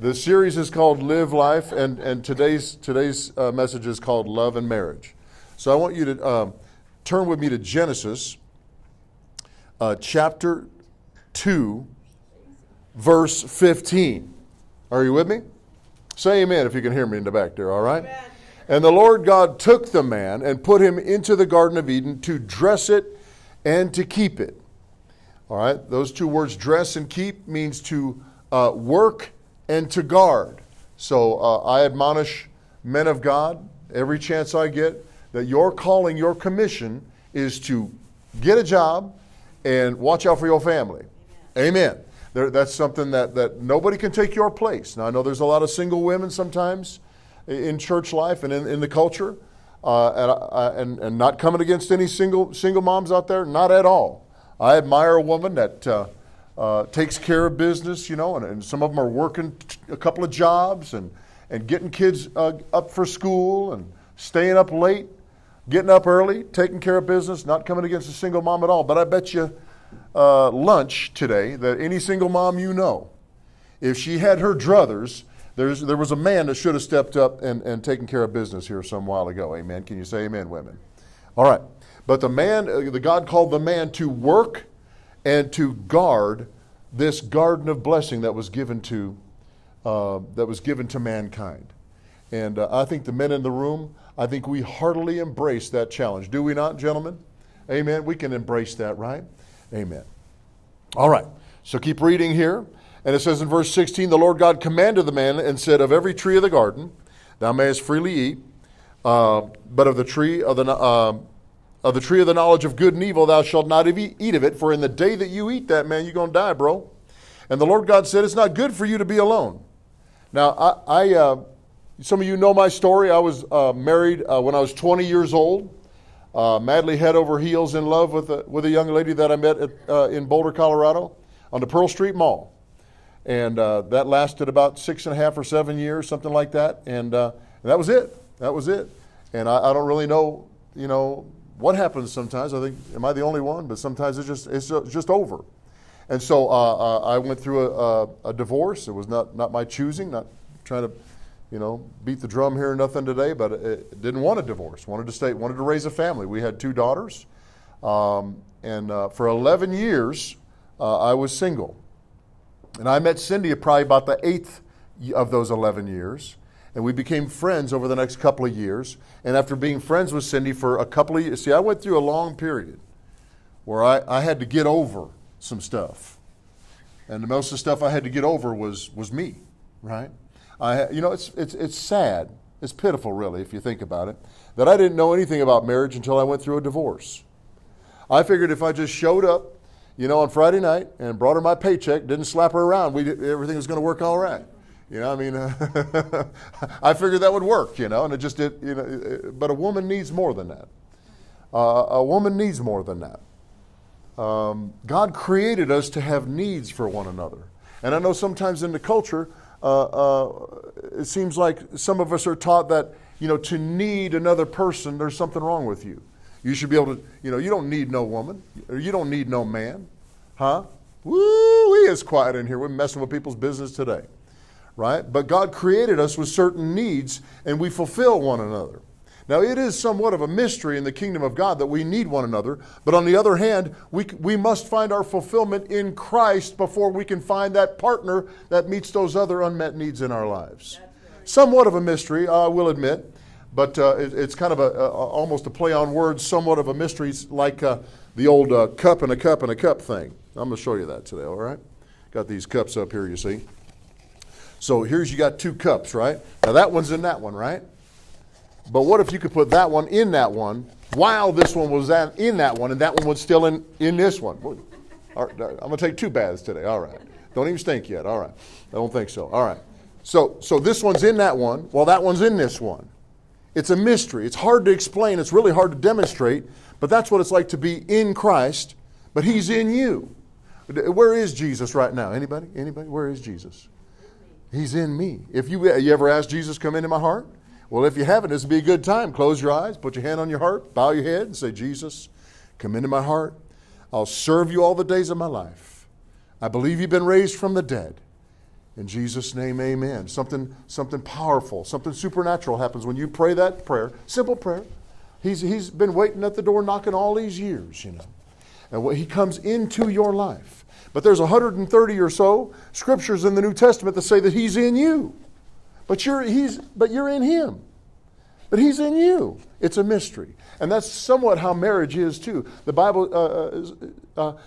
The series is called Live Life, and, and today's, today's uh, message is called Love and Marriage. So I want you to um, turn with me to Genesis uh, chapter 2, verse 15. Are you with me? Say amen if you can hear me in the back there, all right? Amen. And the Lord God took the man and put him into the Garden of Eden to dress it and to keep it. All right, those two words, dress and keep, means to uh, work and to guard. So uh, I admonish men of God every chance I get that your calling, your commission is to get a job and watch out for your family. Amen. Amen. There, that's something that, that nobody can take your place. Now, I know there's a lot of single women sometimes in church life and in, in the culture, uh, and, uh, and, and not coming against any single, single moms out there, not at all. I admire a woman that uh, uh, takes care of business, you know, and, and, some of them are working a couple of jobs and, and getting kids uh, up for school and staying up late, getting up early, taking care of business, not coming against a single mom at all. But I bet you uh, lunch today that any single mom you know, if she had her druthers, there's, there was a man that should have stepped up and, and taken care of business here some while ago. Amen. Can you say amen, women? All right. But the man, uh, the God called the man to work and to guard this garden of blessing that was given to uh, that was given to mankind. And uh, I think the men in the room, I think we heartily embrace that challenge. Do we not, gentlemen? Amen. We can embrace that, right? Amen. All right. So keep reading here. And it says in verse 16 The Lord God commanded the man and said, Of every tree of the garden thou mayest freely eat, uh, but of the tree of the uh, of the tree of the knowledge of good and evil, thou shalt not eat of it, for in the day that you eat that, man, you're going to die, bro. And the Lord God said, It's not good for you to be alone. Now, I, I uh, some of you know my story. I was uh, married uh, when I was 20 years old, uh, madly head over heels in love with a, with a young lady that I met at, uh, in Boulder, Colorado, on the Pearl Street Mall. And uh, that lasted about six and a half or seven years, something like that. And, and that was it. That was it. And I, I don't really know, you know, what happens sometimes, I think, am I the only one? But sometimes it's just, it's just over. And so uh, uh, I went through a, a, a, divorce. It was not, not my choosing, not trying to, you know, beat the drum here or nothing today, but it, didn't want a divorce. Wanted to stay, wanted to raise a family. We had two daughters. Um, and uh, for 11 years, uh, I was single. And I met Cindy probably about the eighth of those 11 years and we became friends over the next couple of years. And after being friends with Cindy for a couple of years, see, I went through a long period where I, I had to get over some stuff. And the most of the stuff I had to get over was, was me, right? I, you know, it's, it's, it's sad. It's pitiful, really, if you think about it, that I didn't know anything about marriage until I went through a divorce. I figured if I just showed up, you know, on Friday night and brought her my paycheck, didn't slap her around, we, everything was going to work all right. You know, I mean, uh, I figured that would work, you know, and it just did, you know, but a woman needs more than that. Uh, a woman needs more than that. Um, God created us to have needs for one another. And I know sometimes in the culture, uh, uh, it seems like some of us are taught that, you know, to need another person, there's something wrong with you. You should be able to, you know, you don't need no woman. You don't need no man. Huh? Woo, he is quiet in here. We're messing with people's business today right? But God created us with certain needs and we fulfill one another. Now, it is somewhat of a mystery in the kingdom of God that we need one another, but on the other hand, we, we must find our fulfillment in Christ before we can find that partner that meets those other unmet needs in our lives. Somewhat of a mystery, I will admit, but uh, it, it's kind of a, a, almost a play on words, somewhat of a mystery, like uh, the old uh, cup and a cup and a cup thing. I'm going to show you that today, all right? Got these cups up here, you see. So here's you got two cups, right? Now that one's in that one, right? But what if you could put that one in that one while this one was in that one and that one was still in, in this one? I'm going to take two baths today. All right. Don't even stink yet. All right. I don't think so. All right. So, so this one's in that one while that one's in this one. It's a mystery. It's hard to explain. It's really hard to demonstrate. But that's what it's like to be in Christ, but He's in you. Where is Jesus right now? Anybody? Anybody? Where is Jesus? He's in me. If you, you ever asked Jesus come into my heart? Well, if you haven't, this would be a good time. Close your eyes, put your hand on your heart, bow your head, and say, Jesus, come into my heart. I'll serve you all the days of my life. I believe you've been raised from the dead. In Jesus' name, amen. Something, something powerful, something supernatural happens when you pray that prayer. Simple prayer. He's, he's been waiting at the door knocking all these years, you know. And what, he comes into your life. But there's 130 or so scriptures in the New Testament that say that he's in you. But you're, he's, but you're in him. But he's in you. It's a mystery. And that's somewhat how marriage is, too. The Bible uh, uh, uh,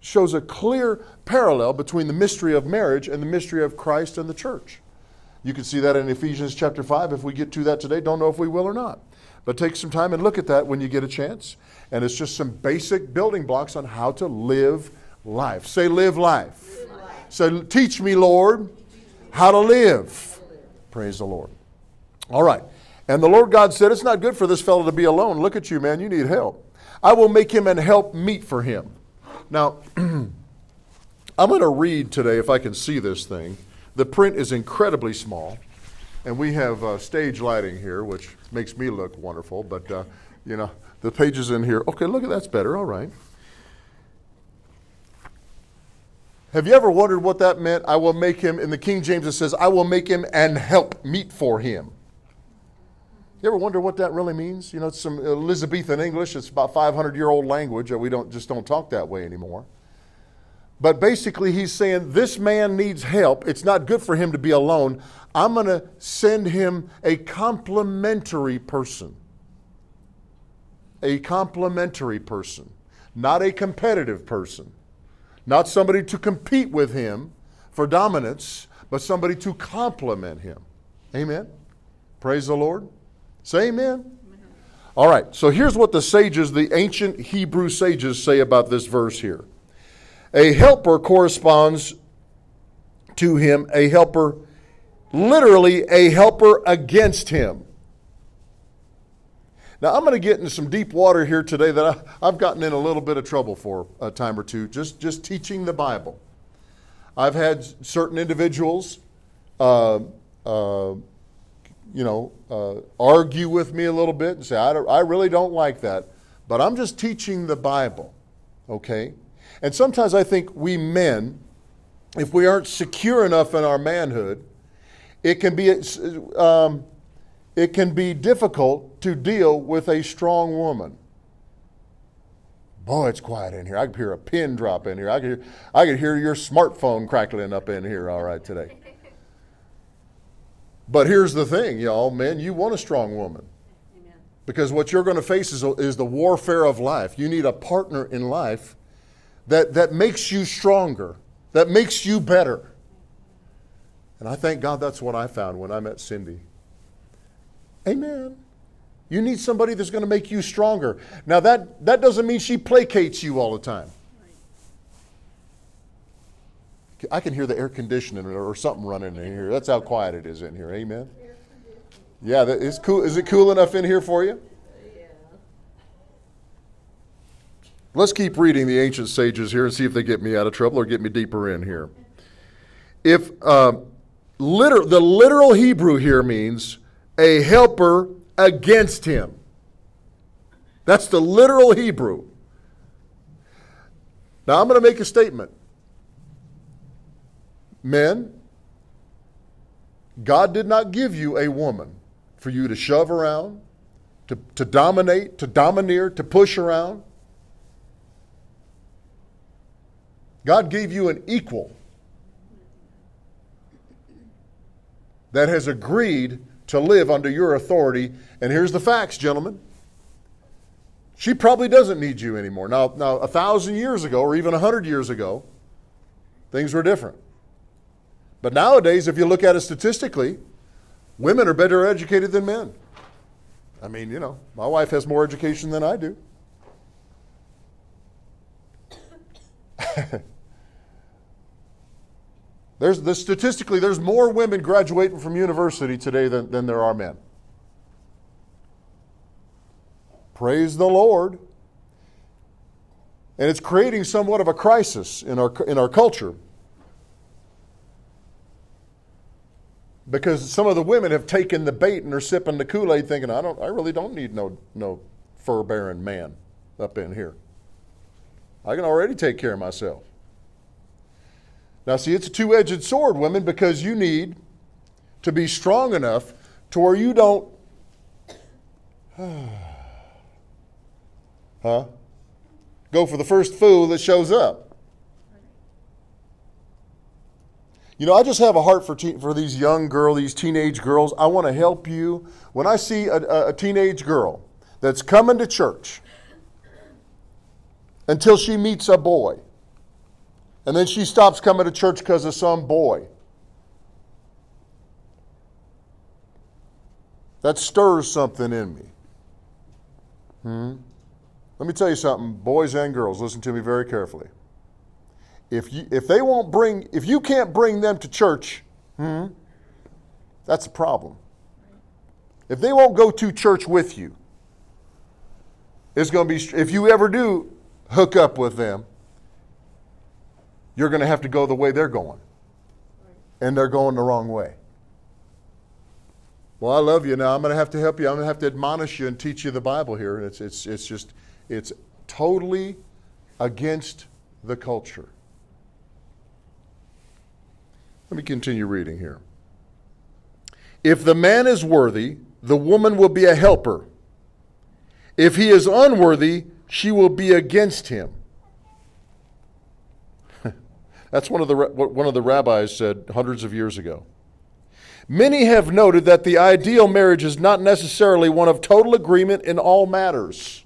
shows a clear parallel between the mystery of marriage and the mystery of Christ and the church. You can see that in Ephesians chapter 5. If we get to that today, don't know if we will or not. But take some time and look at that when you get a chance. And it's just some basic building blocks on how to live life. Say, live life. Life. Say, teach me, Lord, how to live. Praise the Lord. All right. And the Lord God said, It's not good for this fellow to be alone. Look at you, man. You need help. I will make him and help meet for him. Now, I'm going to read today, if I can see this thing. The print is incredibly small, and we have uh, stage lighting here, which makes me look wonderful, but, uh, you know, the pages in here. Okay, look at that's better. All right. Have you ever wondered what that meant? I will make him, in the King James it says, I will make him and help meet for him. You ever wonder what that really means? You know, it's some Elizabethan English. It's about 500 year old language. We don't just don't talk that way anymore. But basically, he's saying this man needs help. It's not good for him to be alone. I'm going to send him a complementary person. A complementary person, not a competitive person, not somebody to compete with him for dominance, but somebody to complement him. Amen. Praise the Lord. Say amen. All right, so here's what the sages, the ancient Hebrew sages, say about this verse here. A helper corresponds to him, a helper, literally a helper against him. Now, I'm going to get into some deep water here today that I, have gotten in a little bit of trouble for a time or two, just, just teaching the Bible. I've had certain individuals uh, uh, you know, uh, argue with me a little bit and say, I, I really don't like that. But I'm just teaching the Bible, okay? And sometimes I think we men, if we aren't secure enough in our manhood, it can be, um, it can be difficult to deal with a strong woman. Boy, it's quiet in here. I can hear a pin drop in here. I can hear, I can hear your smartphone crackling up in here, all right, today. But here's the thing, y'all, men, you want a strong woman. Amen. Because what you're going to face is, is the warfare of life. You need a partner in life that, that makes you stronger, that makes you better. And I thank God that's what I found when I met Cindy. Amen. You need somebody that's going to make you stronger. Now, that, that doesn't mean she placates you all the time. I can hear the air conditioning or something running in here. That's how quiet it is in here. Amen. Yeah, is cool. Is it cool enough in here for you? Let's keep reading the ancient sages here and see if they get me out of trouble or get me deeper in here. If uh, liter- the literal Hebrew here means a helper against him. That's the literal Hebrew. Now I'm going to make a statement. Men, God did not give you a woman for you to shove around, to, to dominate, to domineer, to push around. God gave you an equal that has agreed to live under your authority. And here's the facts, gentlemen. She probably doesn't need you anymore. Now, now a thousand years ago, or even a hundred years ago, things were different. But nowadays, if you look at it statistically, women are better educated than men. I mean, you know, my wife has more education than I do. there's the, statistically there's more women graduating from university today than, than there are men. Praise the Lord. And it's creating somewhat of a crisis in our, in our culture. because some of the women have taken the bait and are sipping the Kool-Aid thinking, I don't I really don't need no no fur bearing man up in here. I can already take care of myself. Now, see, it's a two edged sword, women, because you need to be strong enough to where you don't. huh? Go for the first fool that shows up. You know, I just have a heart for, te- for these young girls, these teenage girls. I want to help you. When I see a, a, a teenage girl that's coming to church until she meets a boy, and then she stops coming to church because of some boy, that stirs something in me. Hmm? Let me tell you something, boys and girls, listen to me very carefully if you if they won't bring if you can't bring them to church, hmm, that's a problem. If they won't go to church with you, it's going to be if you ever do hook up with them, you're going to have to go the way they're going. And they're going the wrong way. Well, I love you now. I'm going to have to help you. I'm going to have to admonish you and teach you the Bible here. It's, it's, it's just, it's totally against the culture. Let me continue reading here. If the man is worthy, the woman will be a helper. If he is unworthy, she will be against him. That's one of the what one of the rabbis said hundreds of years ago. Many have noted that the ideal marriage is not necessarily one of total agreement in all matters.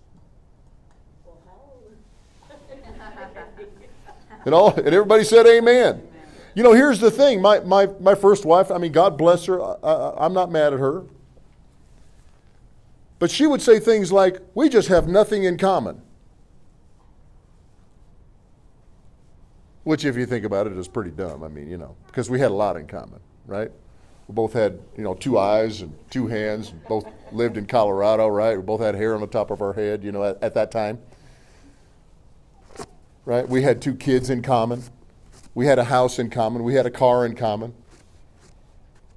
and all and everybody said amen. You know, here's the thing my, my, my first wife, I mean, God bless her, I, am not mad at her. But she would say things like, We just have nothing in common. Which, if you think about it, is pretty dumb. I mean, you know, because we had a lot in common, right? We both had, you know, two eyes and two hands, both lived in Colorado, right? We both had hair on the top of our head, you know, at, at that time. Right? We had two kids in common. We had a house in common. We had a car in common.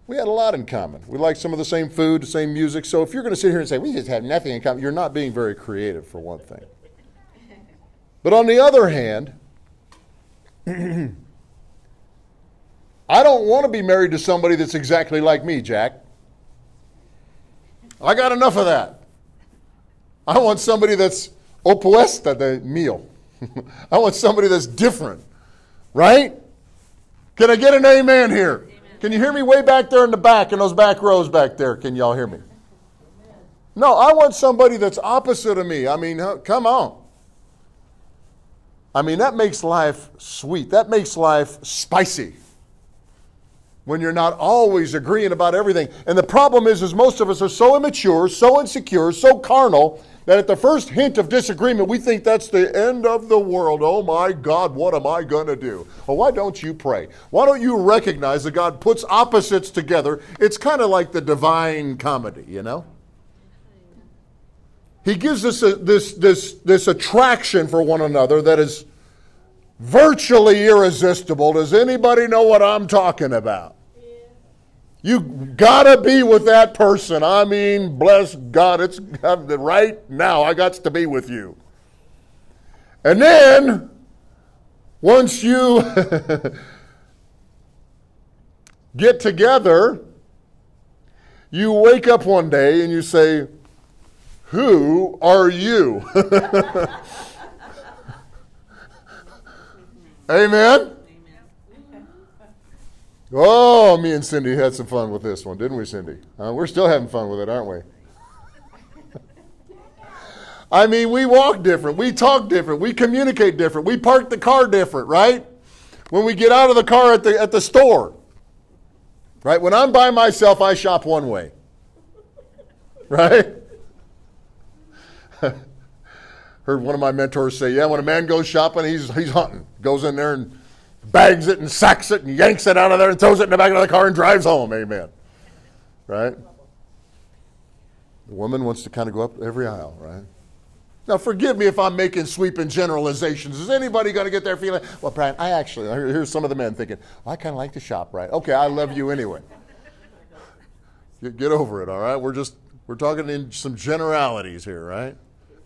We had a lot in common. We liked some of the same food, the same music. So if you're going to sit here and say, we just have nothing in common, you're not being very creative, for one thing. But on the other hand, I don't want to be married to somebody that's exactly like me, Jack. I got enough of that. I want somebody that's opuesta de meal. I want somebody that's different. Right? Can I get an amen here? Amen. Can you hear me way back there in the back, in those back rows back there? Can y'all hear me? No, I want somebody that's opposite of me. I mean, come on. I mean, that makes life sweet. That makes life spicy. When you're not always agreeing about everything. And the problem is, is most of us are so immature, so insecure, so carnal that at the first hint of disagreement, we think that's the end of the world. Oh my God, what am I going to do? Well, why don't you pray? Why don't you recognize that God puts opposites together? It's kind of like the divine comedy, you know? He gives us a, this, this, this attraction for one another that is virtually irresistible. Does anybody know what I'm talking about? You gotta be with that person. I mean, bless God, it's right now. I got to be with you. And then, once you get together, you wake up one day and you say, Who are you? Amen? Oh, me and Cindy had some fun with this one, didn't we, Cindy? Uh, we're still having fun with it, aren't we? I mean, we walk different, we talk different, we communicate different, we park the car different, right? When we get out of the car at the, at the store, right? When I'm by myself, I shop one way, right? Heard one of my mentors say, yeah, when a man goes shopping, he's, he's hunting. Goes in there and bags it and sacks it and yanks it out of there and throws it in the back of the car and drives home. Amen. Right? The woman wants to kind of go up every aisle, right? Now, forgive me if I'm making sweeping generalizations. Is anybody going to get their feeling? Well, Brian, I actually, here's some of the men thinking, well, I kind of like to shop, right? Okay, I love you anyway. Get, get over it, all right? We're just, we're talking in some generalities here, right?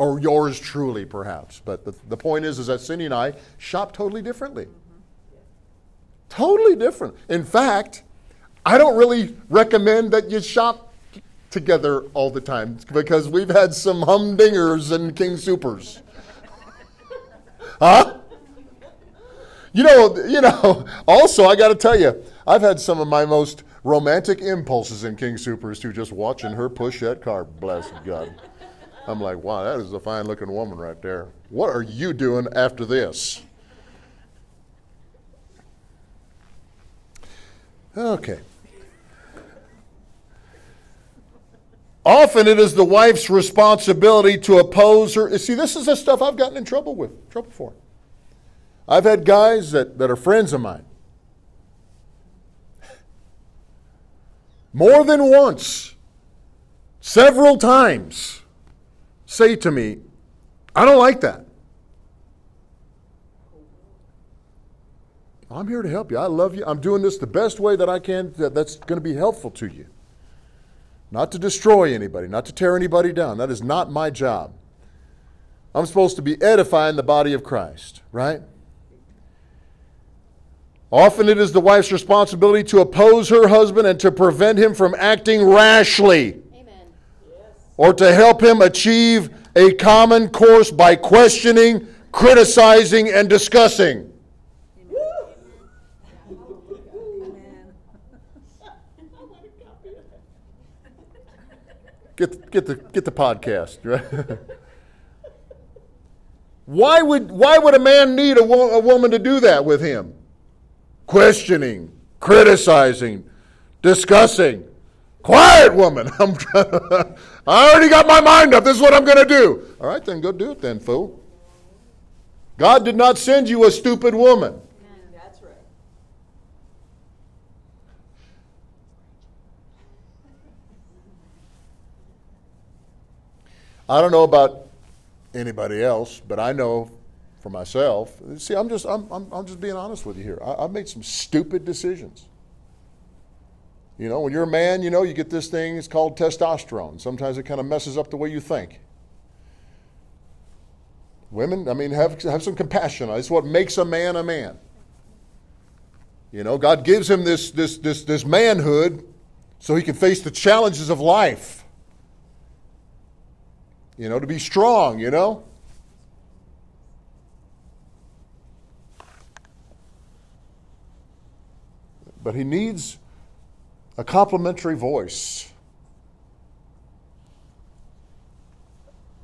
Or yours truly, perhaps. But the, the point is, is that Cindy and I shop totally differently. Totally different. In fact, I don't really recommend that you shop together all the time because we've had some humdingers and King Supers. huh? You know, you know, also I got to tell you, I've had some of my most romantic impulses in King Supers to just watching her push that car. Bless God. I'm like, wow, that is a fine looking woman right there. What are you doing after this? Okay. Often it is the wife's responsibility to oppose her. See, this is the stuff I've gotten in trouble with, trouble for. I've had guys that, that are friends of mine. More than once, several times, say to me, I don't like that. I'm here to help you. I love you. I'm doing this the best way that I can that, that's going to be helpful to you. Not to destroy anybody, not to tear anybody down. That is not my job. I'm supposed to be edifying the body of Christ, right? Often it is the wife's responsibility to oppose her husband and to prevent him from acting rashly. Or to help him achieve a common course by questioning, criticizing, and discussing. Get, get, the, get the podcast, right? why, would, why would a man need a, wo- a woman to do that with him? Questioning, criticizing, discussing. Quiet, woman. I'm I already got my mind up. This is what I'm going to do. All right, then go do it, then, fool. God did not send you a stupid woman. That's right. I don't know about anybody else, but I know for myself. See, I'm just I'm I'm, I'm just being honest with you here. I, I've made some stupid decisions. You know, when you're a man, you know, you get this thing, it's called testosterone. Sometimes it kind of messes up the way you think. Women, I mean, have, have some compassion. It's what makes a man a man. You know, God gives him this, this, this, this manhood so he can face the challenges of life you know, to be strong, you know? But he needs a complementary voice.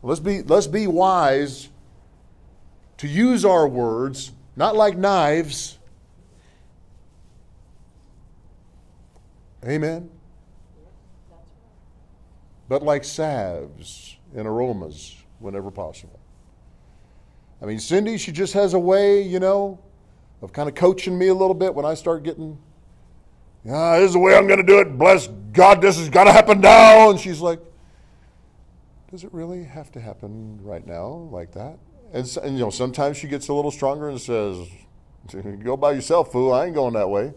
Let's be, let's be wise to use our words, not like knives. Amen? But like salves and aromas whenever possible. I mean, Cindy, she just has a way, you know, of kind of coaching me a little bit when I start getting, ah, this is the way I'm going to do it. Bless God, this has got to happen now. And she's like, does it really have to happen right now like that? And, and you know, sometimes she gets a little stronger and says, go by yourself, fool. I ain't going that way.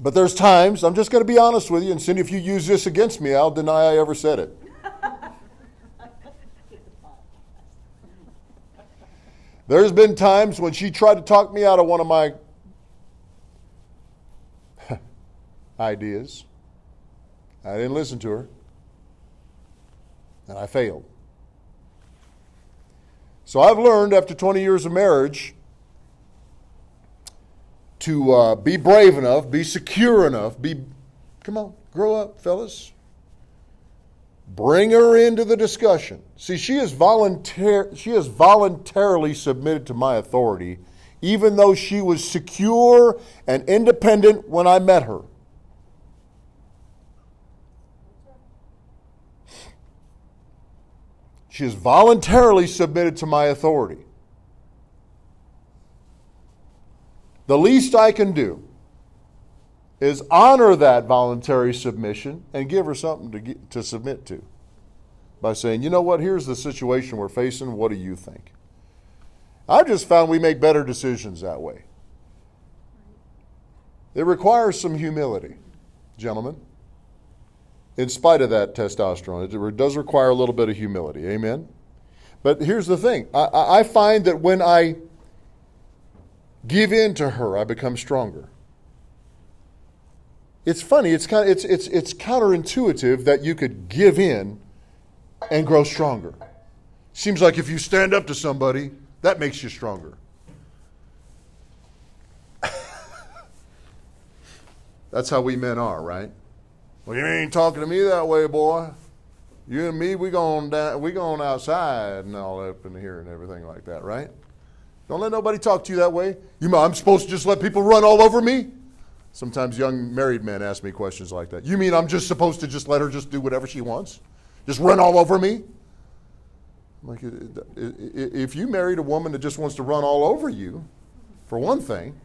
But there's times, I'm just going to be honest with you, and Cindy, if you use this against me, I'll deny I ever said it. There's been times when she tried to talk me out of one of my ideas. I didn't listen to her, and I failed. So I've learned after 20 years of marriage to uh, be brave enough, be secure enough, be, come on, grow up, fellas. Bring her into the discussion. See, she is, voluntar- she is voluntarily submitted to my authority, even though she was secure and independent when I met her. She has voluntarily submitted to my authority. The least I can do is honor that voluntary submission and give her something to, get, to submit to by saying, you know what, here's the situation we're facing. What do you think? I've just found we make better decisions that way. It requires some humility, gentlemen. In spite of that testosterone, it does require a little bit of humility. Amen? But here's the thing I, I find that when I give in to her, I become stronger. It's funny, it's, kind of, it's, it's, it's counterintuitive that you could give in and grow stronger. Seems like if you stand up to somebody, that makes you stronger. That's how we men are, right? Well, you ain't talking to me that way, boy. You and me, we going down, we going outside and all up in here and everything like that, right? Don't let nobody talk to you that way. You, I'm supposed to just let people run all over me? Sometimes young married men ask me questions like that. You mean I'm just supposed to just let her just do whatever she wants? Just run all over me? Like, if you married a woman that just wants to run all over you, for one thing,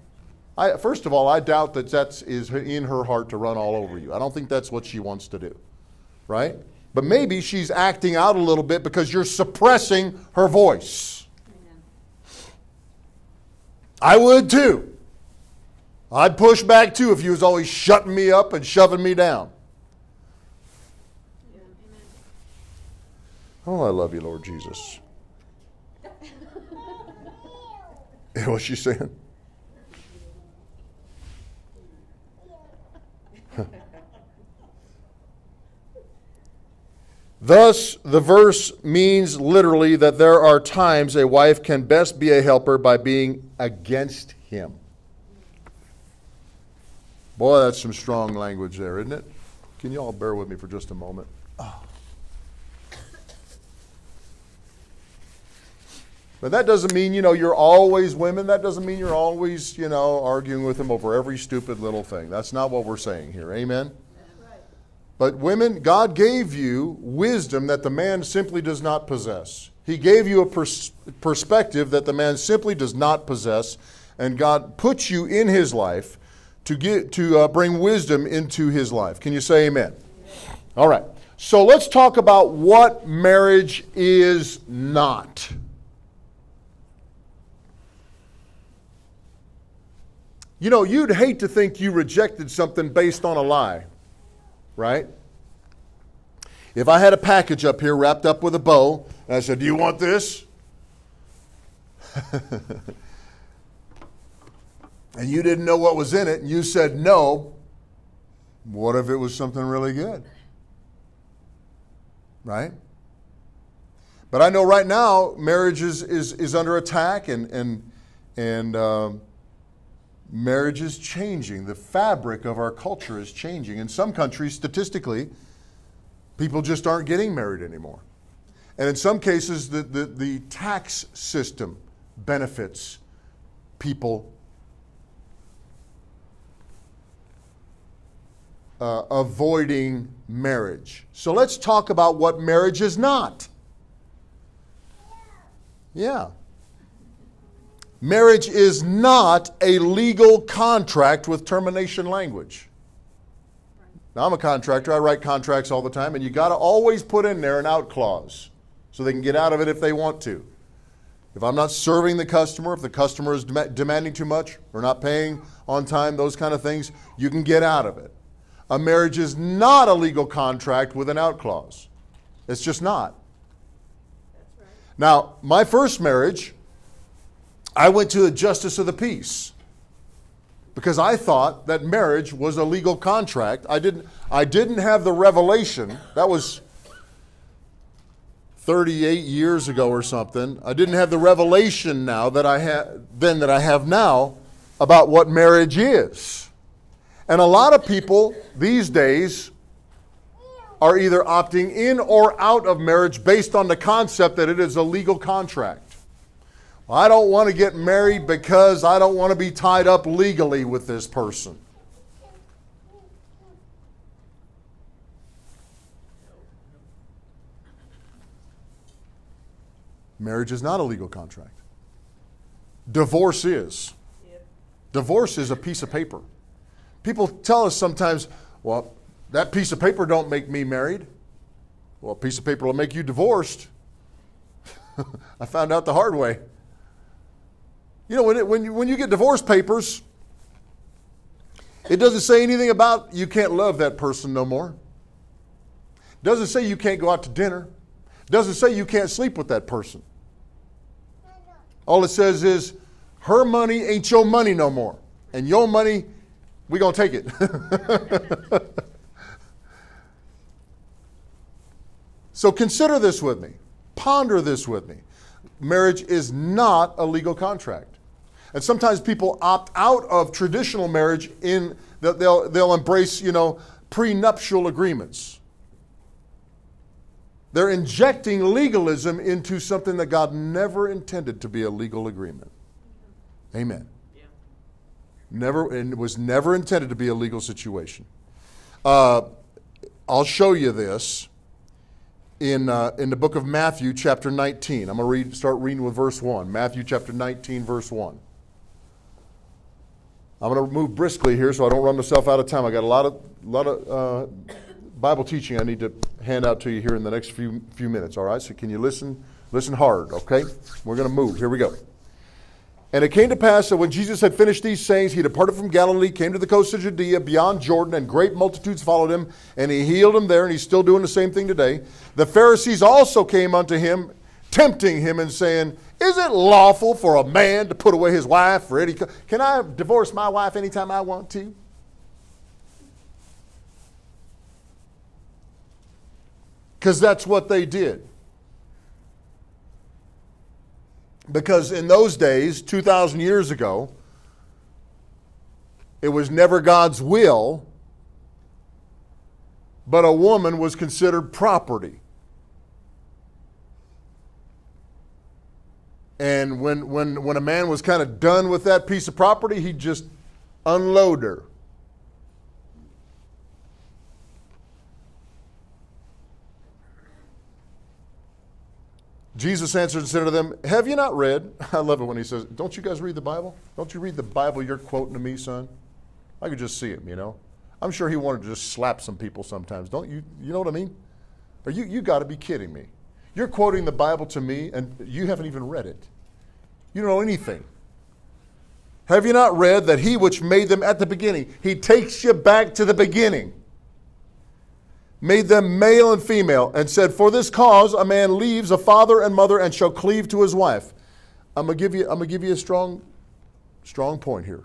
I, first of all, I doubt that that's is in her heart to run all over you. I don't think that's what she wants to do, right? But maybe she's acting out a little bit because you're suppressing her voice. I would too. I'd push back too if you was always shutting me up and shoving me down. Yeah, oh, I love you, Lord Jesus. What's she saying? Thus, the verse means literally that there are times a wife can best be a helper by being against him. Boy, that's some strong language there, isn't it? Can you all bear with me for just a moment? Oh. But that doesn't mean, you know, you're always women. That doesn't mean you're always, you know, arguing with them over every stupid little thing. That's not what we're saying here. Amen? But women, God gave you wisdom that the man simply does not possess. He gave you a pers- perspective that the man simply does not possess, and God puts you in his life to get to uh, bring wisdom into his life. Can you say amen? All right. So let's talk about what marriage is not. You know, you'd hate to think you rejected something based on a lie, right? If I had a package up here wrapped up with a bow, and I said, Do you want this? and you didn't know what was in it, and you said no, what if it was something really good? Right? But I know right now marriage is, is, is under attack and, and, and um, marriage is changing. The fabric of our culture is changing. In some countries, statistically, people just aren't getting married anymore. And in some cases, the, the, the tax system benefits people uh, avoiding marriage. So let's talk about what marriage is not. Yeah. Marriage is not a legal contract with termination language. Now, I'm a contractor. I write contracts all the time, and you got to always put in there an out clause so they can get out of it if they want to. If I'm not serving the customer, if the customer is dem- demanding too much or not paying on time, those kind of things, you can get out of it. A marriage is not a legal contract with an out clause. It's just not. Right. Now, my first marriage, I went to the justice of the peace because I thought that marriage was a legal contract. I didn't, I didn't have the revelation. That was 38 years ago or something. I didn't have the revelation now that I had then that I have now about what marriage is. And a lot of people these days are either opting in or out of marriage based on the concept that it is a legal contract. I don't want to get married because I don't want to be tied up legally with this person. Marriage is not a legal contract. Divorce is. Divorce is a piece of paper. People tell us sometimes, well, that piece of paper don't make me married. Well, a piece of paper will make you divorced. I found out the hard way. You know, when, it, when, you, when you get divorce papers, it doesn't say anything about you can't love that person no more. Doesn't say you can't go out to dinner. Doesn't say you can't sleep with that person. All it says is her money ain't your money no more. And your money, we going to take it. so consider this with me. Ponder this with me. Marriage is not a legal contract. And sometimes people opt out of traditional marriage in that they'll, they'll embrace, you know, prenuptial agreements. They're injecting legalism into something that God never intended to be a legal agreement. Amen. Never, and it was never intended to be a legal situation. Uh, I'll show you this in, uh, in the book of Matthew, chapter 19. I'm going to read, start reading with verse 1. Matthew, chapter 19, verse 1. I'm going to move briskly here so I don't run myself out of time. I got a lot of, lot of uh, Bible teaching I need to hand out to you here in the next few, few minutes, all right? So can you listen? Listen hard, okay? We're going to move. Here we go. And it came to pass that when Jesus had finished these sayings, he departed from Galilee, came to the coast of Judea, beyond Jordan, and great multitudes followed him, and he healed them there, and he's still doing the same thing today. The Pharisees also came unto him, tempting him and saying, Is it lawful for a man to put away his wife for any? Can I divorce my wife anytime I want to? Because that's what they did. Because in those days, 2,000 years ago, it was never God's will, but a woman was considered property. And when, when, when a man was kind of done with that piece of property, he'd just unload her. Jesus answered and said to them, Have you not read? I love it when he says, Don't you guys read the Bible? Don't you read the Bible you're quoting to me, son? I could just see him, you know. I'm sure he wanted to just slap some people sometimes. Don't you? You know what I mean? Or you, you got to be kidding me. You're quoting the Bible to me and you haven't even read it. You don't know anything. Have you not read that he which made them at the beginning, he takes you back to the beginning made them male and female, and said, For this cause a man leaves a father and mother and shall cleave to his wife. I'm gonna give you, I'm gonna give you a strong, strong point here.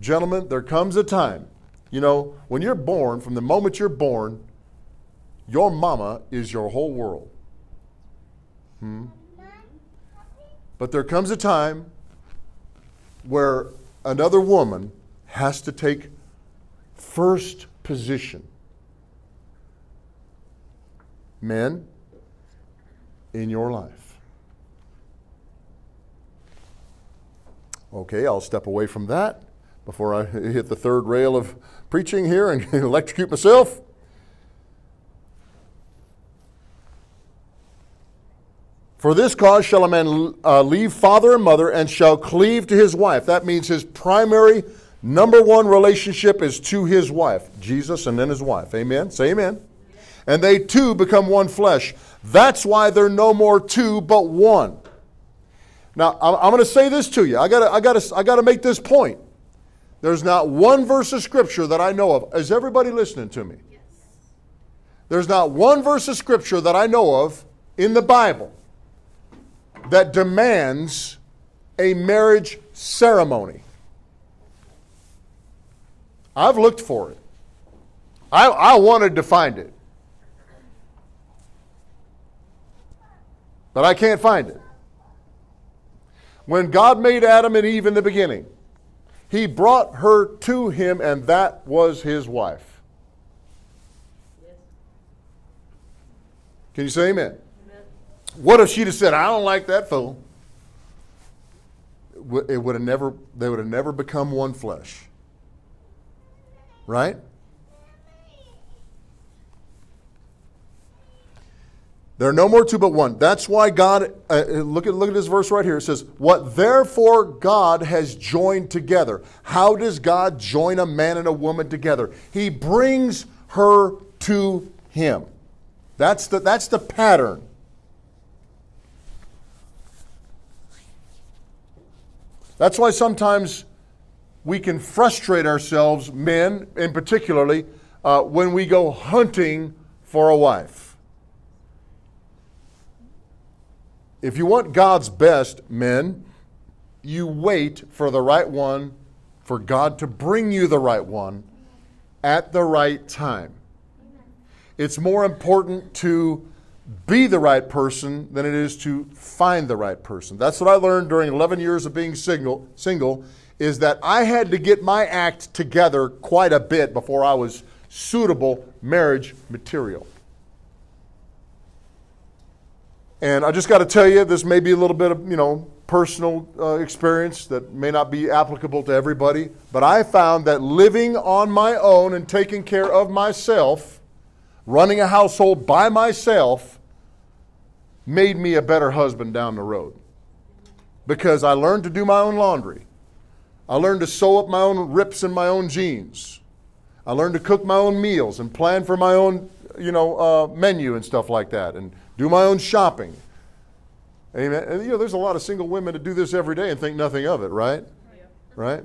Gentlemen, there comes a time, you know, when you're born, from the moment you're born, your mama is your whole world. Hmm? But there comes a time where another woman has to take first position men in your life. Okay, I'll step away from that before I hit the third rail of preaching here and electrocute myself. For this cause shall a man uh, leave father and mother and shall cleave to his wife. That means his primary, number one relationship is to his wife, Jesus and then his wife. Amen? Say amen and they two become one flesh. That's why they're no more two, but one. Now, I'm going to say this to you. I got I got I got to make this point. There's not one verse of scripture that I know of. Is everybody listening to me? Yes. There's not one verse of scripture that I know of in the Bible that demands a marriage ceremony. I've looked for it. I, I wanted to find it. but I can't find it. When God made Adam and Eve in the beginning, he brought her to him, and that was his wife. Can you say amen? What if she'd have said, I don't like that fool? It would have never, they would have never become one flesh. Right? There are no more two but one. That's why God, uh, look, at, look at this verse right here. It says, What therefore God has joined together. How does God join a man and a woman together? He brings her to Him. That's the, that's the pattern. That's why sometimes we can frustrate ourselves, men in particularly, uh, when we go hunting for a wife. If you want God's best, men, you wait for the right one, for God to bring you the right one at the right time. It's more important to be the right person than it is to find the right person. That's what I learned during 11 years of being single, single is that I had to get my act together quite a bit before I was suitable marriage material. And I just got to tell you, this may be a little bit of, you know, personal uh, experience that may not be applicable to everybody, but I found that living on my own and taking care of myself, running a household by myself, made me a better husband down the road. Because I learned to do my own laundry. I learned to sew up my own rips in my own jeans. I learned to cook my own meals and plan for my own, you know, uh, menu and stuff like that, and do my own shopping. Amen. And, you know, there's a lot of single women that do this every day and think nothing of it, right? Yeah. Right?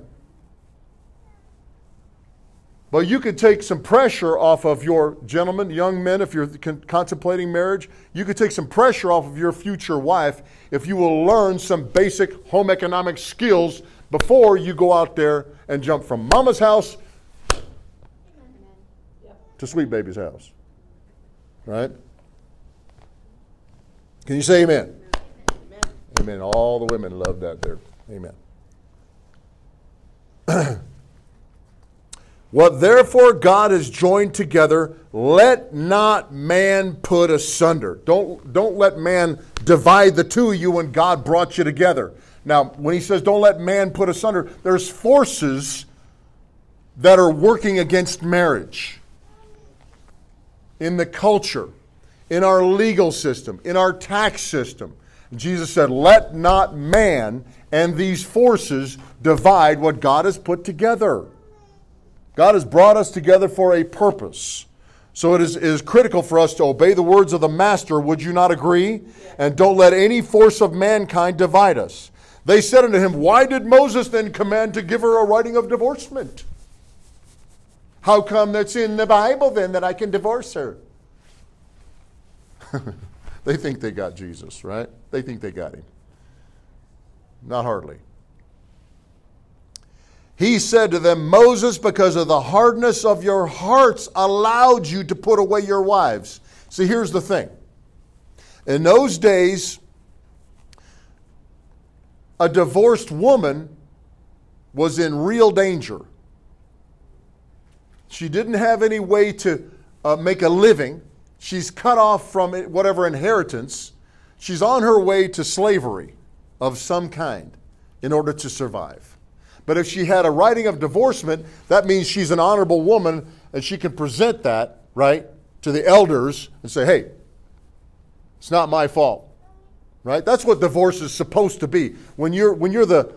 But you could take some pressure off of your gentlemen, young men, if you're con- contemplating marriage. You could take some pressure off of your future wife if you will learn some basic home economic skills before you go out there and jump from mama's house to sweet baby's house. Right? Can you say amen? Amen. amen. All the women love that there. Amen. What therefore God has joined together, let not man put asunder. Don't, don't let man divide the two of you when God brought you together. Now, when he says don't let man put asunder, there's forces that are working against marriage in the culture, in our legal system, in our tax system. Jesus said, Let not man and these forces divide what God has put together. God has brought us together for a purpose. So it is, it is critical for us to obey the words of the Master. Would you not agree? And don't let any force of mankind divide us. They said unto him, Why did Moses then command to give her a writing of divorcement? How come that's in the Bible then that I can divorce her? they think they got Jesus, right? They think they got him. Not hardly. He said to them, Moses, because of the hardness of your hearts, allowed you to put away your wives. See, here's the thing. In those days, a divorced woman was in real danger. She didn't have any way to uh, make a living. She's cut off from whatever inheritance. She's on her way to slavery of some kind in order to survive. But if she had a writing of divorcement, that means she's an honorable woman and she can present that, right, to the elders and say, hey, it's not my fault. Right? That's what divorce is supposed to be. When you're when you're the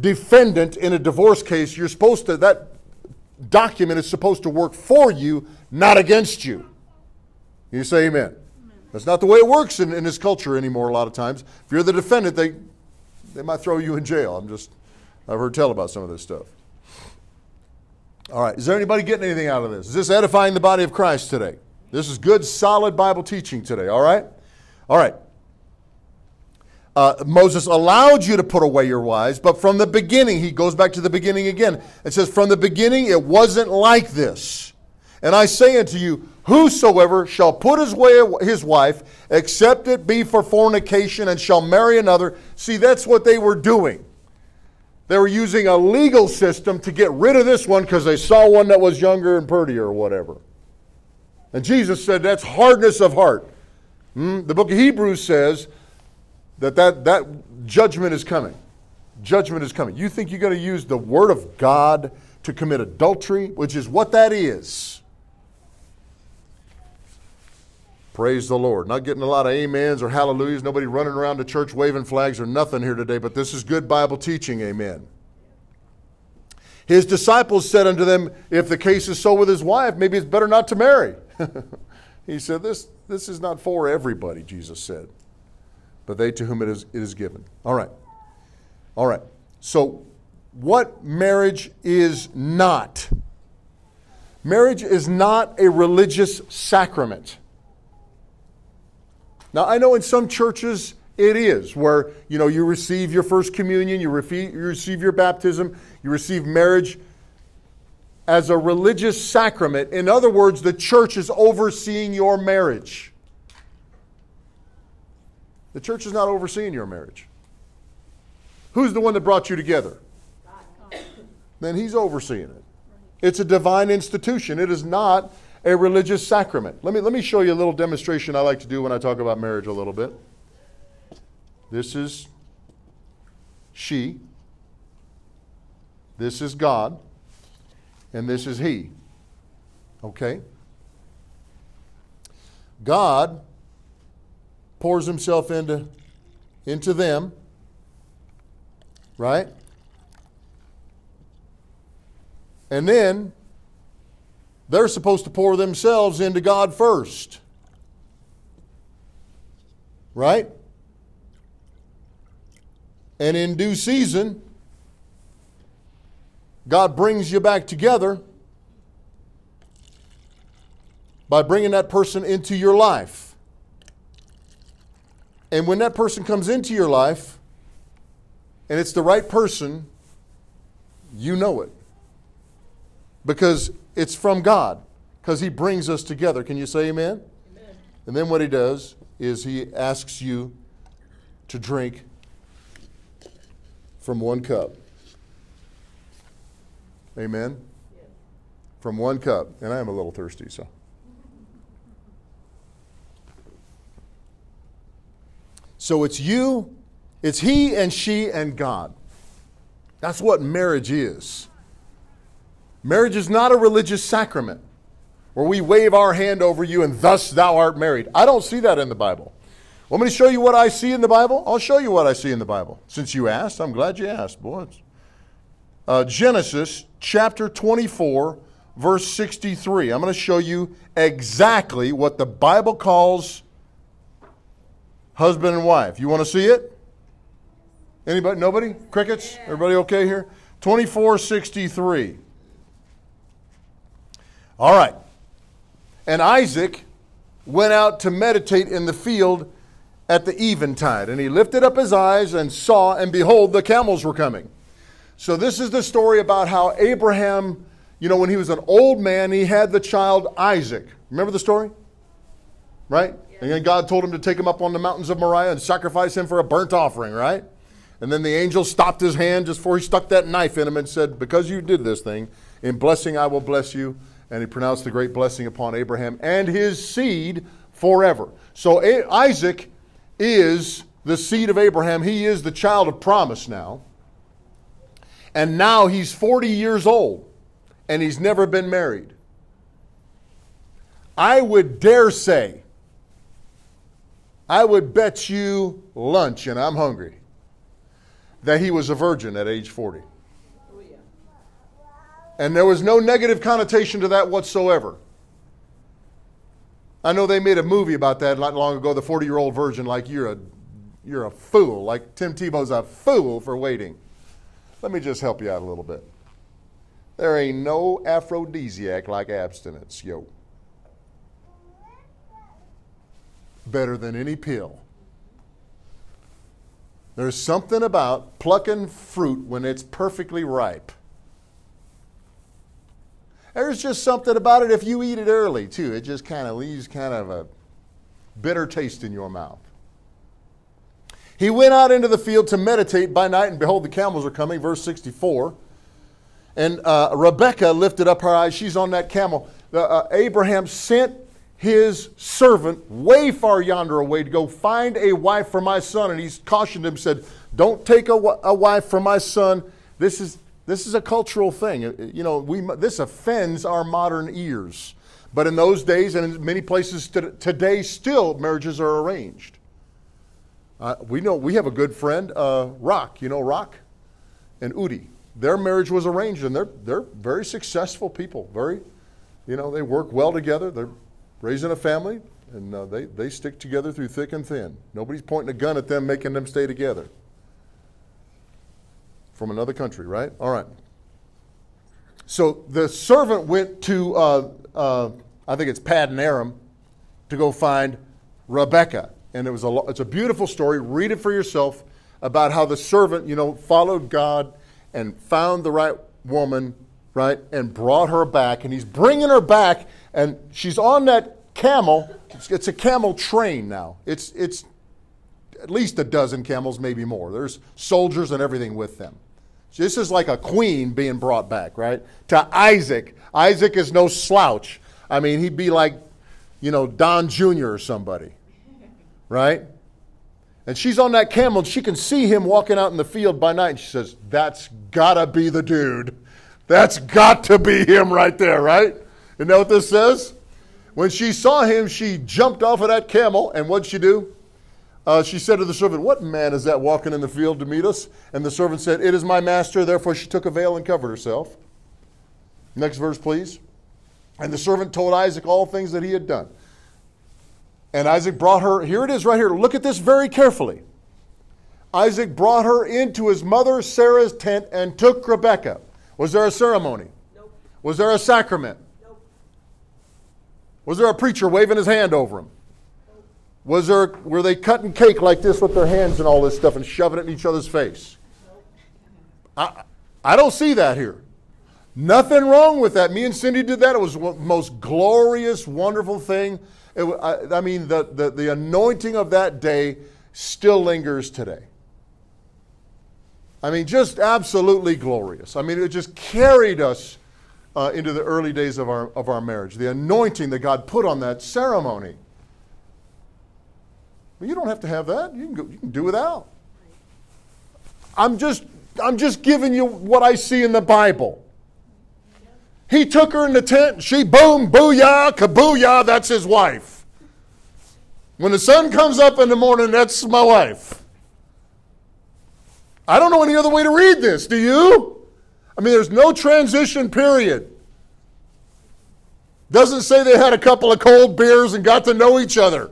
defendant in a divorce case, you're supposed to that document is supposed to work for you, not against you. You say amen. amen. That's not the way it works in, in this culture anymore a lot of times. If you're the defendant, they they might throw you in jail. I'm just I've heard tell about some of this stuff. All right, is there anybody getting anything out of this? Is this edifying the body of Christ today? This is good, solid Bible teaching today, all right? All right. Uh, Moses allowed you to put away your wives, but from the beginning, he goes back to the beginning again. It says, From the beginning, it wasn't like this. And I say unto you, Whosoever shall put his, way, his wife, except it be for fornication, and shall marry another. See, that's what they were doing. They were using a legal system to get rid of this one because they saw one that was younger and prettier or whatever. And Jesus said that's hardness of heart. Hmm? The book of Hebrews says that, that that judgment is coming. Judgment is coming. You think you're going to use the word of God to commit adultery, which is what that is. Praise the Lord. Not getting a lot of amens or hallelujahs. Nobody running around the church waving flags or nothing here today, but this is good Bible teaching. Amen. His disciples said unto them, If the case is so with his wife, maybe it's better not to marry. he said, this, this is not for everybody, Jesus said, but they to whom it is, it is given. All right. All right. So, what marriage is not? Marriage is not a religious sacrament. Now, I know in some churches It is where you know you receive your first communion, you, refi- you receive your baptism, you receive marriage as a religious sacrament. In other words, the church is overseeing your marriage. The church is not overseeing your marriage. Who's the one that brought you together? Then he's overseeing it. It's a divine institution. It is not a religious sacrament. Let me, let me show you a little demonstration I like to do when I talk about marriage a little bit. This is she. This is God. And this is He. Okay? God pours Himself into, into them, right? And then they're supposed to pour themselves into God first. Right? And in due season, God brings you back together by bringing that person into your life. And when that person comes into your life, and it's the right person, you know it. Because it's from God, because He brings us together. Can you say amen? amen? And then what He does is He asks you to drink from one cup. Amen? From one cup. And I am a little thirsty, so. So it's you, it's he and she and God. That's what marriage is. Marriage is not a religious sacrament where we wave our hand over you and thus thou art married. I don't see that in the Bible. Want me to show you what I see in the Bible? I'll show you what I see in the Bible. Since you asked, I'm glad you asked, boy. Uh, Genesis chapter 24, verse 63. I'm going to show you exactly what the Bible calls husband and wife. You want to see it? Anybody? Nobody? Crickets? Everybody okay here? 2463. All right. And Isaac went out to meditate in the field at the eventide. And he lifted up his eyes and saw, and behold, the camels were coming. So, this is the story about how Abraham, you know, when he was an old man, he had the child Isaac. Remember the story? Right? Yeah. And then God told him to take him up on the mountains of Moriah and sacrifice him for a burnt offering, right? And then the angel stopped his hand just before he stuck that knife in him and said, Because you did this thing, in blessing I will bless you. And he pronounced the great blessing upon Abraham and his seed forever. So Isaac is the seed of Abraham. He is the child of promise now. And now he's 40 years old and he's never been married. I would dare say, I would bet you lunch, and I'm hungry, that he was a virgin at age 40. And there was no negative connotation to that whatsoever. I know they made a movie about that not long ago, the 40 year old virgin, like you're a, you're a fool, like Tim Tebow's a fool for waiting. Let me just help you out a little bit. There ain't no aphrodisiac like abstinence, yo. Better than any pill. There's something about plucking fruit when it's perfectly ripe there's just something about it if you eat it early, too. It just kind of leaves kind of a bitter taste in your mouth. He went out into the field to meditate by night, and behold, the camels are coming. Verse 64. And uh, Rebecca lifted up her eyes. She's on that camel. Uh, Abraham sent his servant way far yonder away to go find a wife for my son. And he's cautioned him, said, Don't take a wife for my son. This is this is a cultural thing. Uh, you know, we, this offends our modern ears. But in those days and in many places today, still marriages are arranged. Uh, we know we have a good friend, uh, Rock. You know Rock and Udi. Their marriage was arranged, and they're they're very successful people. Very, you know, they work well together. They're raising a family, and uh, they they stick together through thick and thin. Nobody's pointing a gun at them, making them stay together from another country, right? All right. So the servant went to, uh, uh, I think it's Paddan Aram, to go find Rebecca. and it was a it's a beautiful story. Read it for yourself about how the servant, you know, followed God and found the right woman, right, and brought her back, and he's bringing her back, and she's on that camel. It's, it's a camel train now. It's it's at least a dozen camels, maybe more. There's soldiers and everything with them. This is like a queen being brought back, right? To Isaac. Isaac is no slouch. I mean, he'd be like, you know, Don Jr. or somebody, right? And she's on that camel and she can see him walking out in the field by night. And she says, That's gotta be the dude. That's got to be him right there, right? You know what this says? When she saw him, she jumped off of that camel, and what'd she do? Uh, she said to the servant, What man is that walking in the field to meet us? And the servant said, It is my master. Therefore she took a veil and covered herself. Next verse, please. And the servant told Isaac all things that he had done. And Isaac brought her, here it is right here. Look at this very carefully. Isaac brought her into his mother Sarah's tent and took Rebekah. Was there a ceremony? Nope. Was there a sacrament? Nope. Was there a preacher waving his hand over him? Was there were they cutting cake like this with their hands and all this stuff and shoving it in each other's face? I I don't see that here. Nothing wrong with that. Me and Cindy did that. It was the most glorious, wonderful thing. It, I, I mean, the, the, the anointing of that day still lingers today. I mean, just absolutely glorious. I mean, it just carried us uh, into the early days of our, of our marriage. The anointing that God put on that ceremony. You don't have to have that. You can, go, you can do without. I'm just, I'm just giving you what I see in the Bible. He took her in the tent. She boom, booyah, kabooyah. That's his wife. When the sun comes up in the morning, that's my wife. I don't know any other way to read this. Do you? I mean, there's no transition period. Doesn't say they had a couple of cold beers and got to know each other.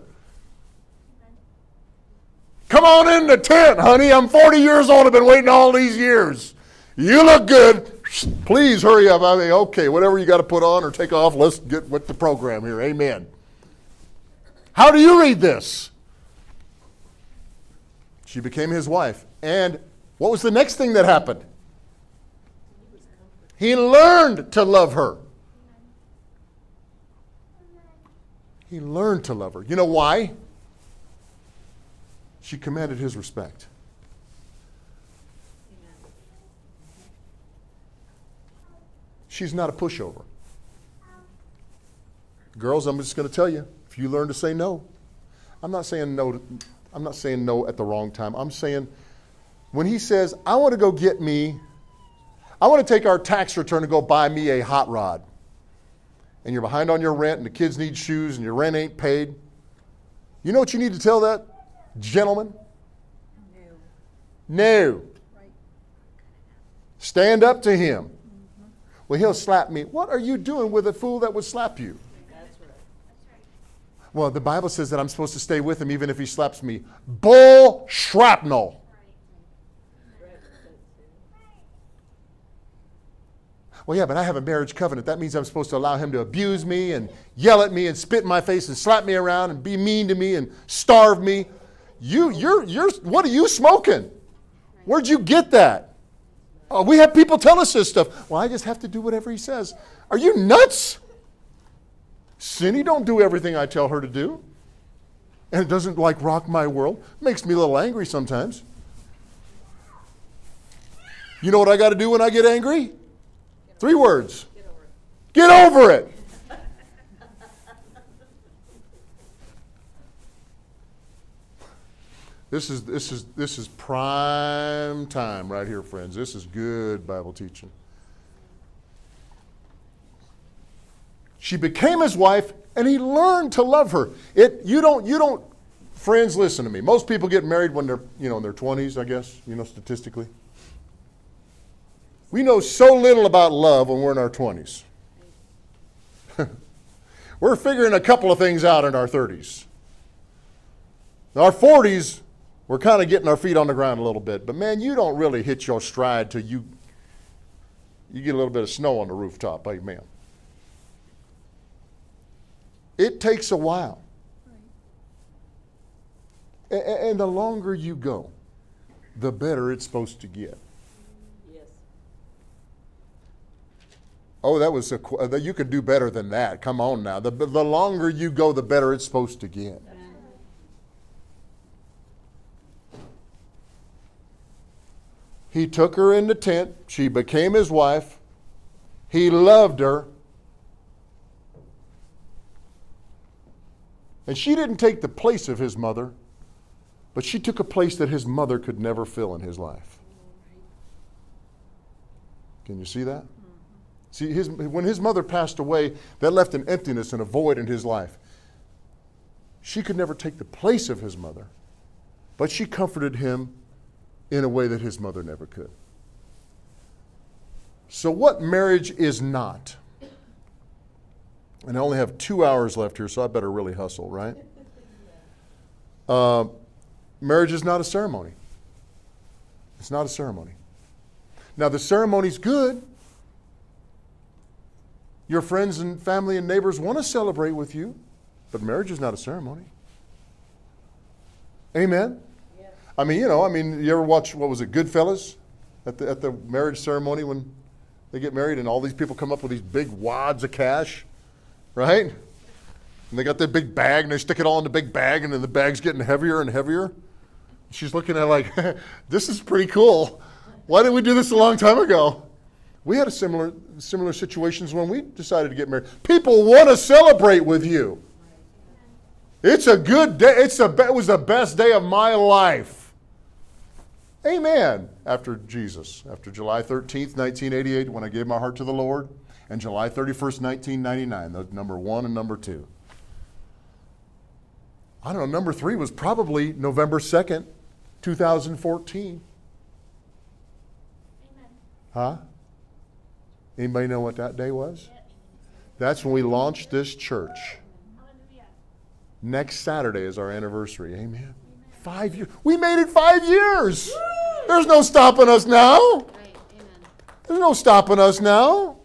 Come on in the tent, honey. I'm 40 years old. I've been waiting all these years. You look good. Please hurry up. I mean, okay, whatever you got to put on or take off, let's get with the program here. Amen. How do you read this? She became his wife. And what was the next thing that happened? He learned to love her. He learned to love her. You know why? She commanded his respect. She's not a pushover. Girls, I'm just going to tell you, if you learn to say no, I'm not saying no, I'm not saying no at the wrong time. I'm saying when he says, I want to go get me, I want to take our tax return and go buy me a hot rod. And you're behind on your rent and the kids need shoes and your rent ain't paid. You know what you need to tell that gentleman? No. No. Stand up to him. Well, he'll slap me. What are you doing with a fool that would slap you? Well, the Bible says that I'm supposed to stay with him even if he slaps me. Bull shrapnel. Well, yeah, but I have a marriage covenant. That means I'm supposed to allow him to abuse me and yell at me and spit in my face and slap me around and be mean to me and starve me. You, you're, you're, what are you smoking? Where'd you get that? Oh, we have people tell us this stuff. Well, I just have to do whatever he says. Are you nuts? Cindy don't do everything I tell her to do. And it doesn't like rock my world. Makes me a little angry sometimes. You know what I got to do when I get angry? Three words. Get over it. Get over it. This is, this, is, this is prime time right here, friends. This is good Bible teaching. She became his wife, and he learned to love her. It, you, don't, you don't, friends, listen to me. Most people get married when they're, you know, in their 20s, I guess, you know, statistically. We know so little about love when we're in our 20s. we're figuring a couple of things out in our 30s. Our 40s, we're kind of getting our feet on the ground a little bit. But man, you don't really hit your stride till you you get a little bit of snow on the rooftop. Amen. It takes a while. A- And the longer you go, the better it's supposed to get. Yes. Oh, that was a, uh, that you could do better than that. Come on now. The, the longer you go, the better it's supposed to get. He took her in the tent. She became his wife. He loved her. And she didn't take the place of his mother, but she took a place that his mother could never fill in his life. Can you see that? See, his, when his mother passed away, that left an emptiness and a void in his life. She could never take the place of his mother, but she comforted him in a way that his mother never could. So, what marriage is not? And I only have two hours left here, so I better really hustle, right? Uh, marriage is not a ceremony. It's not a ceremony. Now, the ceremony's good. Your friends and family and neighbors want to celebrate with you, but marriage is not a ceremony. Amen? I mean, you know, I mean, you ever watch, what was it, Goodfellas? At the, at the marriage ceremony when they get married and all these people come up with these big wads of cash, right? And they got their big bag and they stick it all in the big bag and then the bag's getting heavier and heavier. She's looking at like, this is pretty cool. Why didn't we do this a long time ago? We had a similar similar situations when we decided to get married. People want to celebrate with you. It's a good day. It's a, it was the best day of my life. Amen. After Jesus, after July 13th, 1988, when I gave my heart to the Lord, and July 31st, 1999, the number one and number two. I don't know, number three was probably November 2nd, 2014. Amen. Huh? Anybody know what that day was? That's when we launched this church. Next Saturday is our anniversary. Amen. Five years. We made it five years. There's no stopping us now. Right. There's no stopping us now.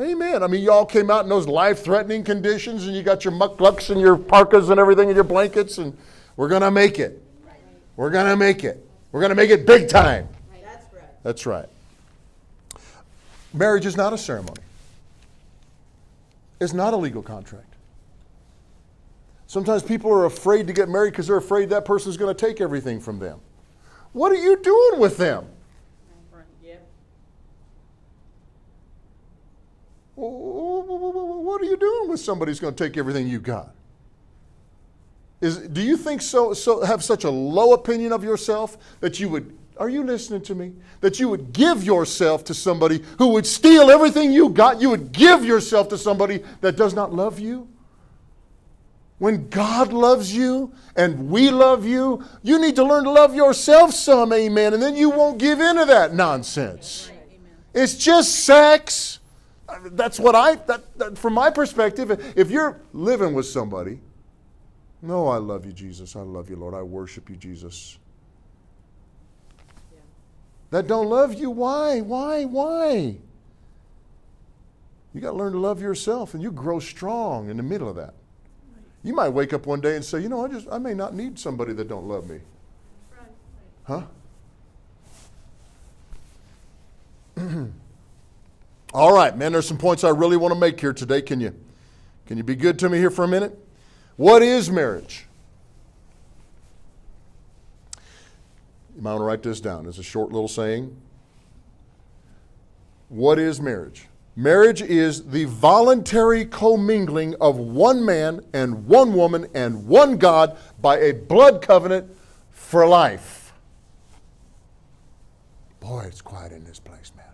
Amen. I mean, y'all came out in those life threatening conditions and you got your mucklucks and your parkas and everything and your blankets, and we're going to make it. We're going to make it. We're going to make it big time. That's right. That's right. Marriage is not a ceremony, it's not a legal contract. Sometimes people are afraid to get married because they're afraid that person's going to take everything from them. What are you doing with them? What are you doing with somebody who's going to take everything you got? Is, do you think so, so have such a low opinion of yourself that you would are you listening to me that you would give yourself to somebody who would steal everything you got you would give yourself to somebody that does not love you when God loves you and we love you you need to learn to love yourself some amen and then you won't give into that nonsense it's just sex. That's what I, that, that, from my perspective, if you're living with somebody, no, I love you, Jesus. I love you, Lord. I worship you, Jesus. That don't love you, why? Why? Why? You got to learn to love yourself and you grow strong in the middle of that. You might wake up one day and say, you know, I just, I may not need somebody that don't love me. Huh? All right, man, there's some points I really want to make here today. Can you can you be good to me here for a minute? What is marriage? You might want to write this down. It's a short little saying. What is marriage? Marriage is the voluntary commingling of one man and one woman and one God by a blood covenant for life. Boy, it's quiet in this place, man.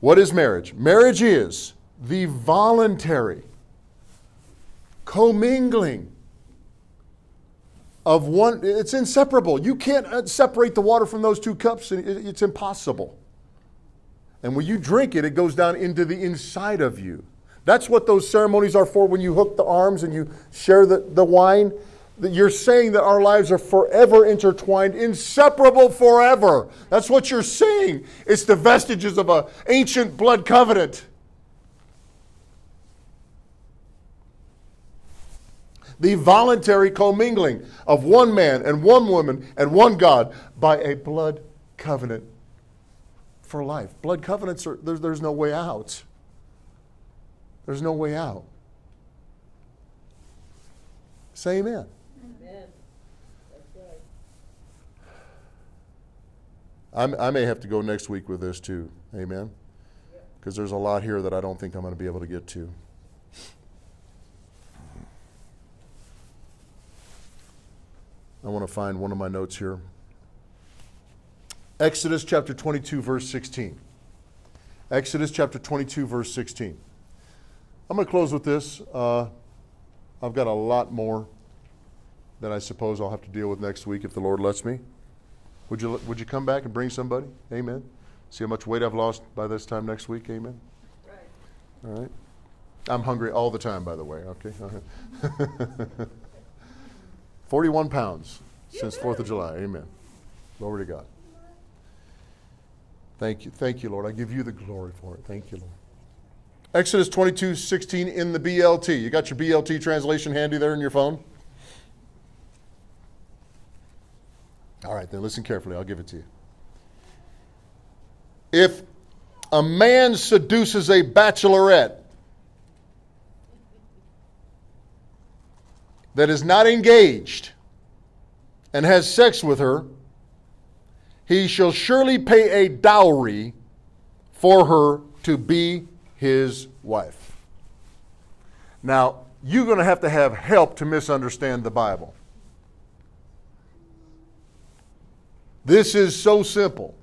What is marriage? Marriage is the voluntary commingling of one, it's inseparable. You can't uh, separate the water from those two cups, it's impossible. And when you drink it, it goes down into the inside of you. That's what those ceremonies are for when you hook the arms and you share the, the wine. You're saying that our lives are forever intertwined, inseparable forever. That's what you're saying. It's the vestiges of an ancient blood covenant. The voluntary commingling of one man and one woman and one God by a blood covenant for life. Blood covenants are, there's, there's no way out. There's no way out. Say amen. Amen. That's right. I may have to go next week with this too. Amen. Because there's a lot here that I don't think I'm going to be able to get to. I want to find one of my notes here. Exodus chapter 22, verse 16. Exodus chapter 22, verse 16. I'm going to close with this. Uh, I've got a lot more that I suppose I'll have to deal with next week if the Lord lets me. Would you, would you come back and bring somebody? Amen. See how much weight I've lost by this time next week? Amen. Right. All right. I'm hungry all the time, by the way. Okay. Right. 41 pounds since 4th of July. Amen. Glory to God. Thank you. Thank you, Lord. I give you the glory for it. Thank you, Lord. Exodus 22 16 in the BLT. You got your BLT translation handy there in your phone? All right, then listen carefully. I'll give it to you. If a man seduces a bachelorette that is not engaged and has sex with her, he shall surely pay a dowry for her to be his wife. Now, you're going to have to have help to misunderstand the Bible. This is so simple.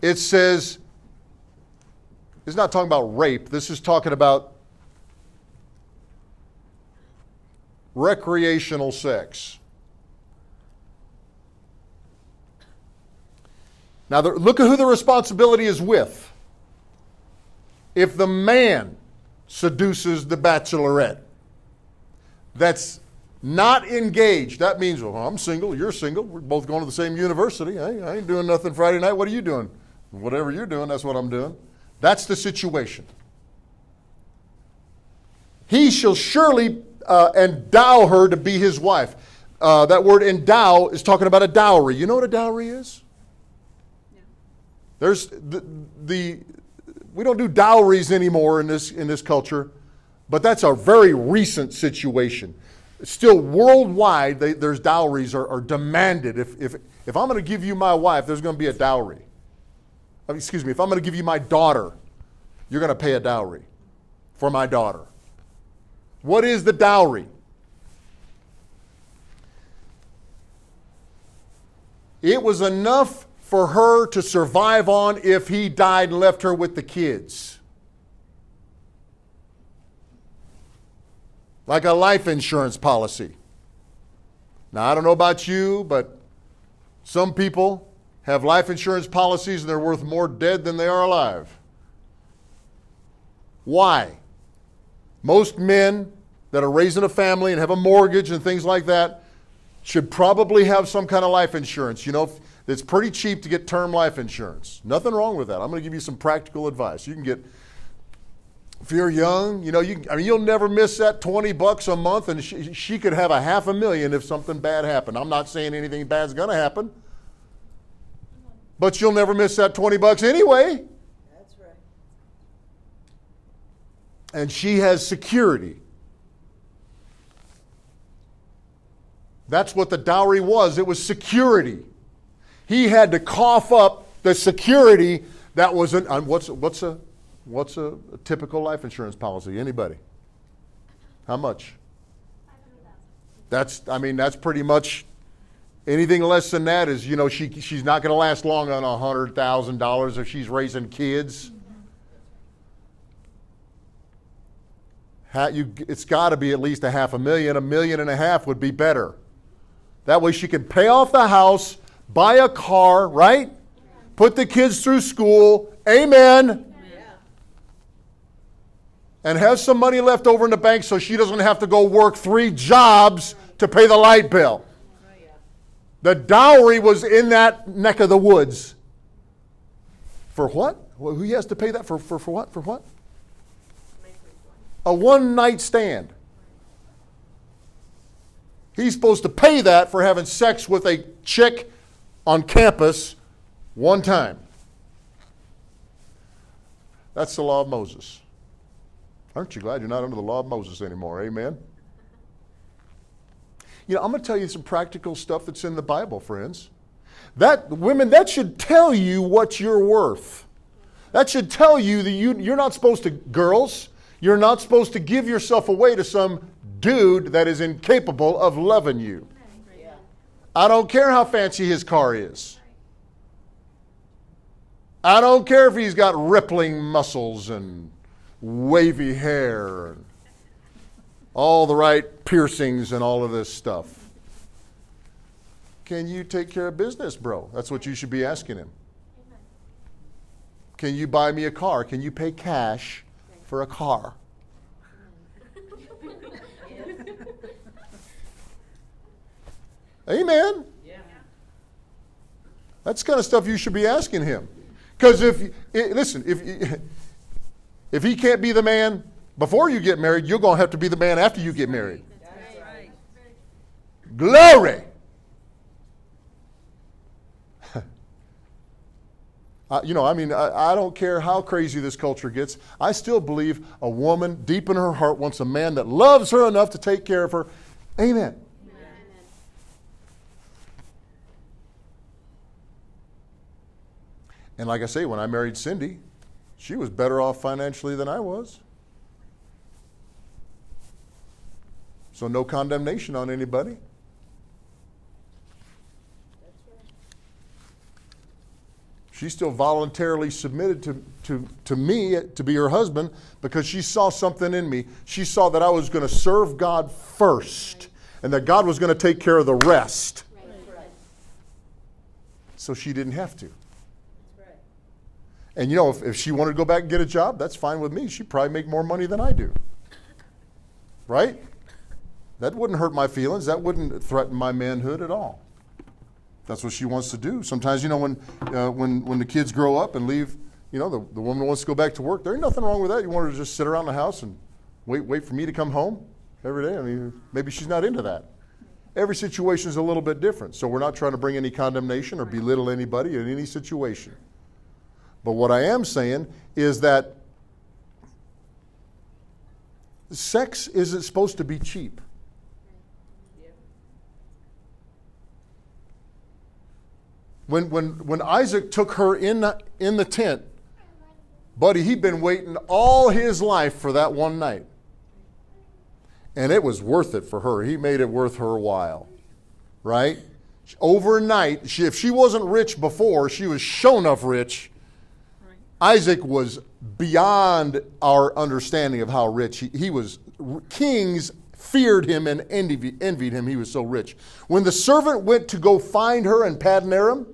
It says, it's not talking about rape, this is talking about recreational sex. Now, the, look at who the responsibility is with. If the man seduces the bachelorette that's not engaged, that means, well, I'm single, you're single, we're both going to the same university. I, I ain't doing nothing Friday night. What are you doing? Whatever you're doing, that's what I'm doing. That's the situation. He shall surely uh, endow her to be his wife. Uh, that word endow is talking about a dowry. You know what a dowry is? There's the, the we don't do dowries anymore in this in this culture, but that's a very recent situation. Still worldwide, they, there's dowries are, are demanded. If, if, if I'm going to give you my wife, there's going to be a dowry. I mean, excuse me, if I'm going to give you my daughter, you're going to pay a dowry for my daughter. What is the dowry? It was enough for her to survive on if he died and left her with the kids. Like a life insurance policy. Now, I don't know about you, but some people have life insurance policies and they're worth more dead than they are alive. Why? Most men that are raising a family and have a mortgage and things like that should probably have some kind of life insurance. You know, it's pretty cheap to get term life insurance. Nothing wrong with that. I'm going to give you some practical advice. You can get, if you're young, you know, you, I mean, you'll never miss that 20 bucks a month, and she, she could have a half a million if something bad happened. I'm not saying anything bad's going to happen, but you'll never miss that 20 bucks anyway. That's right. And she has security. That's what the dowry was. It was security. He had to cough up the security that was an, uh, what's what's a what's a, a typical life insurance policy? Anybody? How much? That's I mean that's pretty much anything less than that is you know she she's not going to last long on a hundred thousand dollars if she's raising kids. Ha- you, it's got to be at least a half a million. A million and a half would be better. That way she can pay off the house, buy a car, right? Put the kids through school. Amen. Yeah. And have some money left over in the bank so she doesn't have to go work three jobs to pay the light bill. Oh. The dowry was in that neck of the woods. For what? Well, who has to pay that for, for, for what? For what? Make it one. A one night stand. He's supposed to pay that for having sex with a chick on campus one time. That's the law of Moses. Aren't you glad you're not under the law of Moses anymore? Amen. You know, I'm going to tell you some practical stuff that's in the Bible, friends. That women, that should tell you what you're worth. That should tell you that you, you're not supposed to, girls, you're not supposed to give yourself away to some dude that is incapable of loving you. I don't care how fancy his car is. I don't care if he's got rippling muscles and wavy hair and all the right piercings and all of this stuff. Can you take care of business, bro? That's what you should be asking him. Can you buy me a car? Can you pay cash for a car? Amen. Yeah. That's kind of stuff you should be asking him. Because if, listen, if, if he can't be the man before you get married, you're going to have to be the man after you get married. Right. Glory! Uh, you know, I mean, I, I don't care how crazy this culture gets. I still believe a woman deep in her heart wants a man that loves her enough to take care of her. Amen. And like I say, when I married Cindy, she was better off financially than I was. So, no condemnation on anybody. She still voluntarily submitted to, to, to me to be her husband because she saw something in me. She saw that I was going to serve God first and that God was going to take care of the rest. So she didn't have to. And you know, if, if she wanted to go back and get a job, that's fine with me. She'd probably make more money than I do. Right? That wouldn't hurt my feelings. That wouldn't threaten my manhood at all. That's what she wants to do. Sometimes, you know, when, uh, when, when the kids grow up and leave, you know, the, the woman wants to go back to work. There ain't nothing wrong with that. You want her to just sit around the house and wait, wait for me to come home every day. I mean, maybe she's not into that. Every situation is a little bit different. So we're not trying to bring any condemnation or belittle anybody in any situation. But what I am saying is that sex isn't supposed to be cheap. When, when, when Isaac took her in the, in the tent, buddy, he'd been waiting all his life for that one night. And it was worth it for her. He made it worth her while, right? Overnight, she, if she wasn't rich before, she was shown enough rich. Isaac was beyond our understanding of how rich he, he was. Kings feared him and envied him. He was so rich. When the servant went to go find her in Paddan Aram,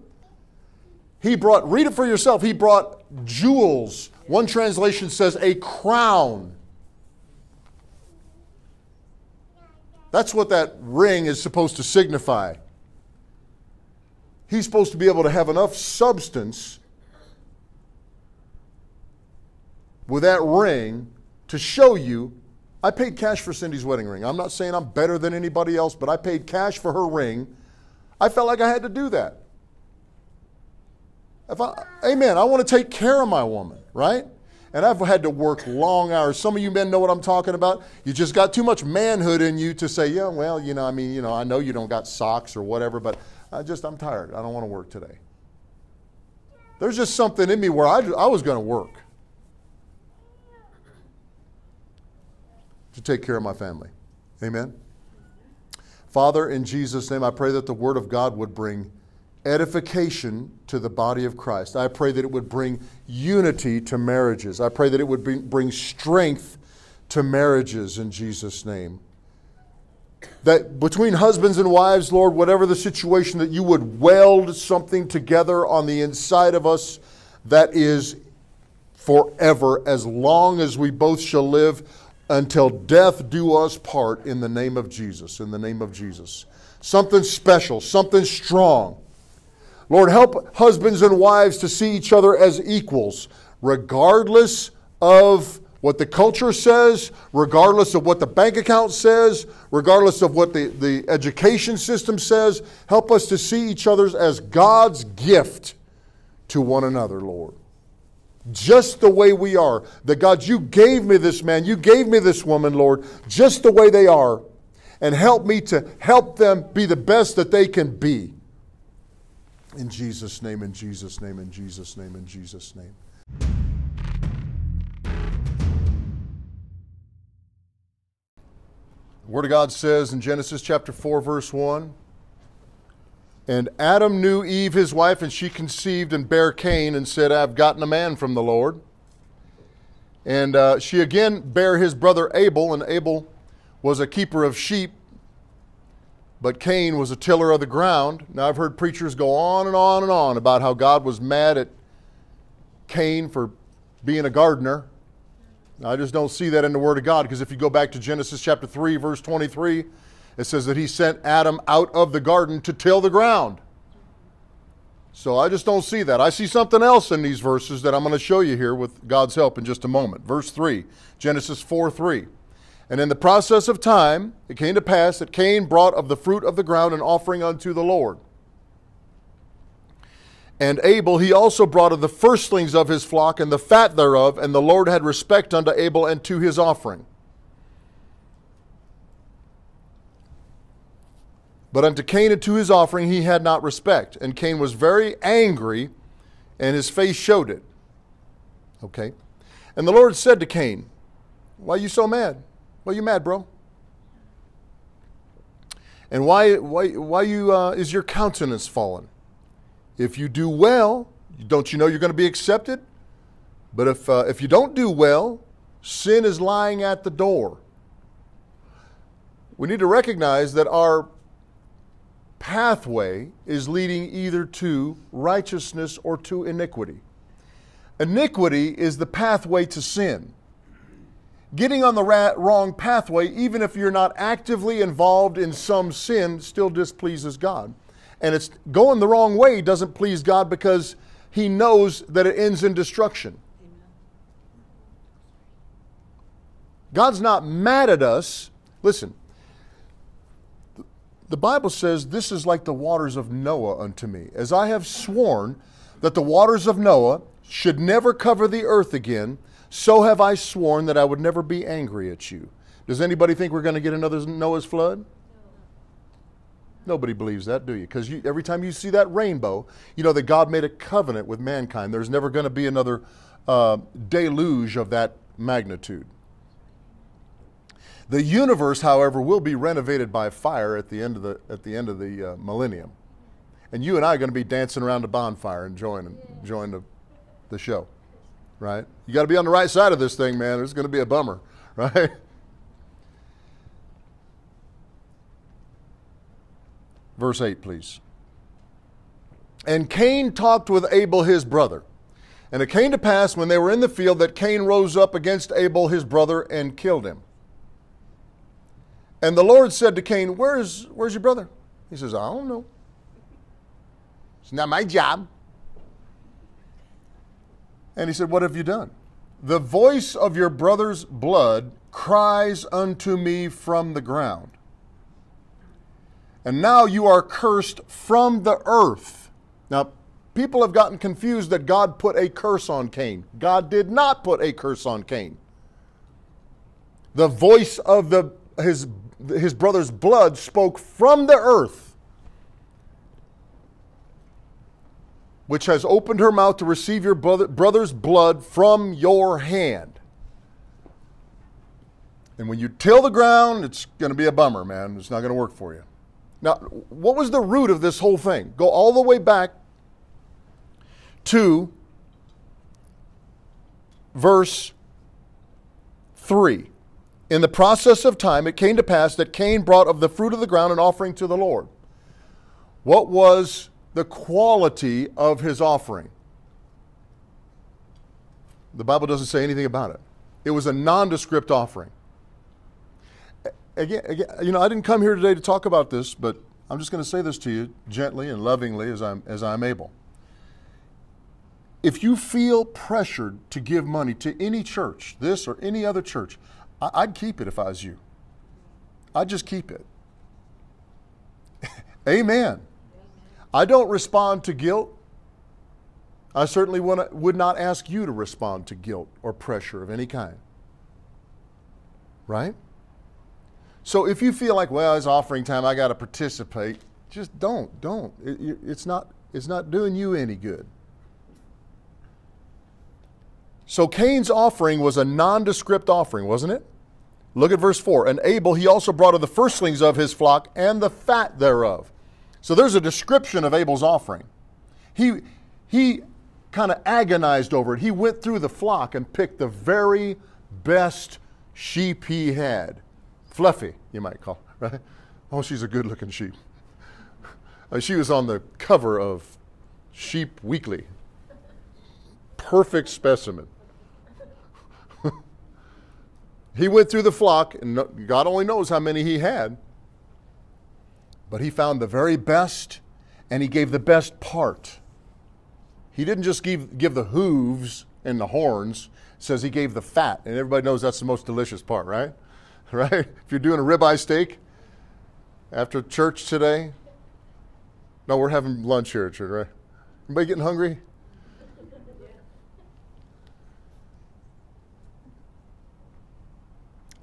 he brought, read it for yourself, he brought jewels. One translation says a crown. That's what that ring is supposed to signify. He's supposed to be able to have enough substance with that ring to show you I paid cash for Cindy's wedding ring. I'm not saying I'm better than anybody else, but I paid cash for her ring. I felt like I had to do that. If I, amen. I want to take care of my woman, right? And I've had to work long hours. Some of you men know what I'm talking about. You just got too much manhood in you to say, yeah, well, you know, I mean, you know, I know you don't got socks or whatever, but I just, I'm tired. I don't want to work today. There's just something in me where I, I was going to work to take care of my family. Amen. Father, in Jesus' name, I pray that the Word of God would bring edification to the body of Christ. I pray that it would bring unity to marriages. I pray that it would bring, strength to marriages in Jesus' name. That between husbands and wives, Lord, whatever the situation, that you would weld something together on the inside of us that is forever, as long as we both shall live until death do us part in the name of Jesus. In the name of Jesus. Something special, something strong. Lord, help husbands and wives to see each other as equals, regardless of what the culture says, regardless of what the bank account says, regardless of what the, the education system says. Help us to see each other as God's gift to one another, Lord. Just the way we are. That God, you gave me this man, you gave me this woman, Lord, just the way they are. And help me to help them be the best that they can be. In Jesus' name, in Jesus' name, in Jesus' name, in Jesus' name. The Word of God says in Genesis chapter 4, verse 1 And Adam knew Eve his wife, and she conceived and bare Cain, and said, I've gotten a man from the Lord. And uh, she again bare his brother Abel, and Abel was a keeper of sheep, but Cain was a tiller of the ground. Now, I've heard preachers go on and on and on about how God was mad at Cain for being a gardener. I just don't see that in the Word of God because if you go back to Genesis chapter 3, verse 23, it says that he sent Adam out of the garden to till the ground. So I just don't see that. I see something else in these verses that I'm going to show you here with God's help in just a moment. Verse 3, Genesis 4 3. And in the process of time, it came to pass that Cain brought of the fruit of the ground an offering unto the Lord. And Abel he also brought of the firstlings of his flock and the fat thereof, and the Lord had respect unto Abel and to his offering. But unto Cain and to his offering he had not respect. And Cain was very angry, and his face showed it. Okay? And the Lord said to Cain, Why are you so mad? Why are you mad, bro? And why, why, why you, uh, is your countenance fallen? If you do well, don't you know you're going to be accepted? But if, uh, if you don't do well, sin is lying at the door. We need to recognize that our pathway is leading either to righteousness or to iniquity. Iniquity is the pathway to sin. Getting on the ra- wrong pathway, even if you're not actively involved in some sin, still displeases God. And it's going the wrong way doesn't please God because He knows that it ends in destruction. God's not mad at us. Listen, the Bible says, This is like the waters of Noah unto me. As I have sworn that the waters of Noah should never cover the earth again, so have I sworn that I would never be angry at you. Does anybody think we're going to get another Noah's flood? Nobody believes that, do you? Because every time you see that rainbow, you know that God made a covenant with mankind. There's never going to be another uh, deluge of that magnitude. The universe, however, will be renovated by fire at the end of the at the end of the uh, millennium, and you and I are going to be dancing around a bonfire, enjoying enjoying the, the show, right? You got to be on the right side of this thing, man. It's going to be a bummer, right? Verse 8, please. And Cain talked with Abel his brother. And it came to pass when they were in the field that Cain rose up against Abel his brother and killed him. And the Lord said to Cain, Where's, where's your brother? He says, I don't know. It's not my job. And he said, What have you done? The voice of your brother's blood cries unto me from the ground. And now you are cursed from the earth. Now, people have gotten confused that God put a curse on Cain. God did not put a curse on Cain. The voice of the, his, his brother's blood spoke from the earth, which has opened her mouth to receive your brother's blood from your hand. And when you till the ground, it's going to be a bummer, man. It's not going to work for you. Now, what was the root of this whole thing? Go all the way back to verse 3. In the process of time, it came to pass that Cain brought of the fruit of the ground an offering to the Lord. What was the quality of his offering? The Bible doesn't say anything about it. It was a nondescript offering again, again, you know, I didn't come here today to talk about this, but I'm just going to say this to you gently and lovingly as I'm, as I'm able. if you feel pressured to give money to any church, this or any other church, I- I'd keep it if I was you. I'd just keep it. Amen. I don't respond to guilt. I certainly would not ask you to respond to guilt or pressure of any kind. Right? So if you feel like, well, it's offering time, I got to participate, just don't. Don't. It- it's, not, it's not doing you any good. So Cain's offering was a nondescript offering, wasn't it? Look at verse 4. And Abel, he also brought of the firstlings of his flock and the fat thereof. So there's a description of Abel's offering. He, he kind of agonized over it. He went through the flock and picked the very best sheep he had. Fluffy, you might call, right? Oh, she's a good looking sheep. Uh, she was on the cover of Sheep Weekly. Perfect specimen. He went through the flock, and God only knows how many he had. But he found the very best, and he gave the best part. He didn't just give, give the hooves and the horns, says he gave the fat. And everybody knows that's the most delicious part, right? Right? If you're doing a ribeye steak after church today, no, we're having lunch here at church, right? Anybody getting hungry?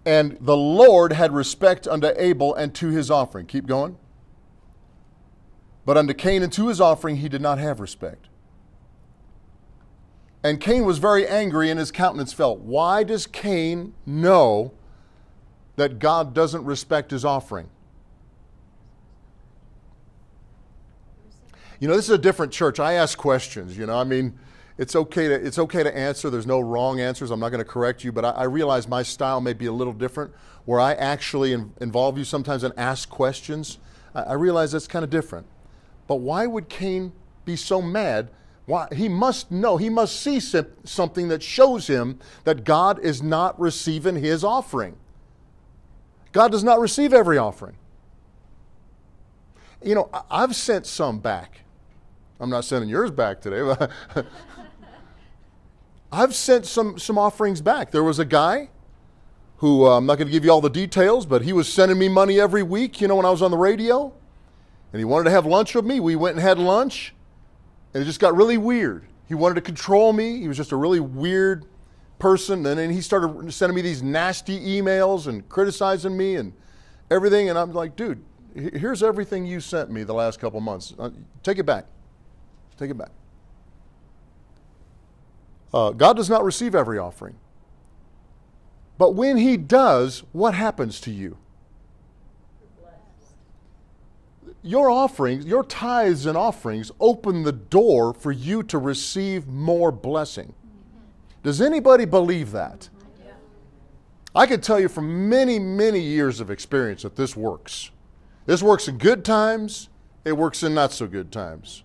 And the Lord had respect unto Abel and to his offering. Keep going. But unto Cain and to his offering he did not have respect. And Cain was very angry, and his countenance fell. Why does Cain know that God doesn't respect his offering? You know, this is a different church. I ask questions. You know, I mean, it's okay to it's okay to answer. There's no wrong answers. I'm not going to correct you, but I, I realize my style may be a little different, where I actually in, involve you sometimes and ask questions. I, I realize that's kind of different. But why would Cain be so mad? Why he must know. He must see something that shows him that God is not receiving his offering. God does not receive every offering. You know, I've sent some back. I'm not sending yours back today, I've sent some, some offerings back. There was a guy who, uh, I'm not going to give you all the details, but he was sending me money every week, you know, when I was on the radio. And he wanted to have lunch with me. We went and had lunch, and it just got really weird. He wanted to control me. He was just a really weird person. And then he started sending me these nasty emails and criticizing me and everything. And I'm like, dude, here's everything you sent me the last couple months. Uh, take it back. Take it back. Uh, God does not receive every offering. But when He does, what happens to you? Your offerings, your tithes and offerings open the door for you to receive more blessing. Does anybody believe that? I can tell you from many, many years of experience that this works. This works in good times, it works in not so good times.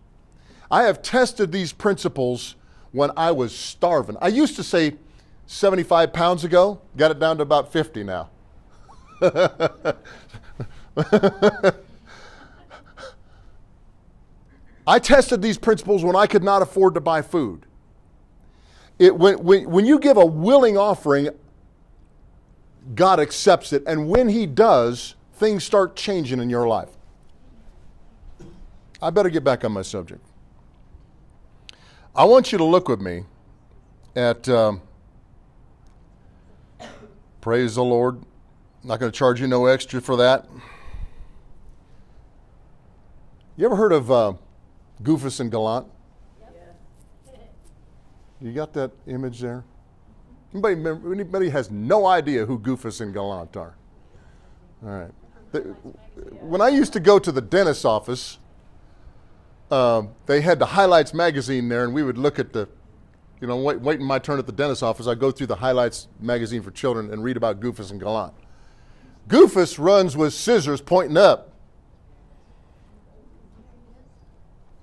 I have tested these principles when I was starving. I used to say 75 pounds ago, got it down to about 50 now. I tested these principles when I could not afford to buy food. It, when, when, when you give a willing offering, God accepts it. And when He does, things start changing in your life. I better get back on my subject. I want you to look with me at, um, praise the Lord. not going to charge you no extra for that. You ever heard of uh, Goofus and Gallant? You got that image there? Anybody, anybody has no idea who Goofus and Gallant are? All right. When I used to go to the dentist's office, um, they had the highlights magazine there, and we would look at the, you know, wait, waiting my turn at the dentist's office. I go through the highlights magazine for children and read about Goofus and Gallant. Goofus runs with scissors pointing up.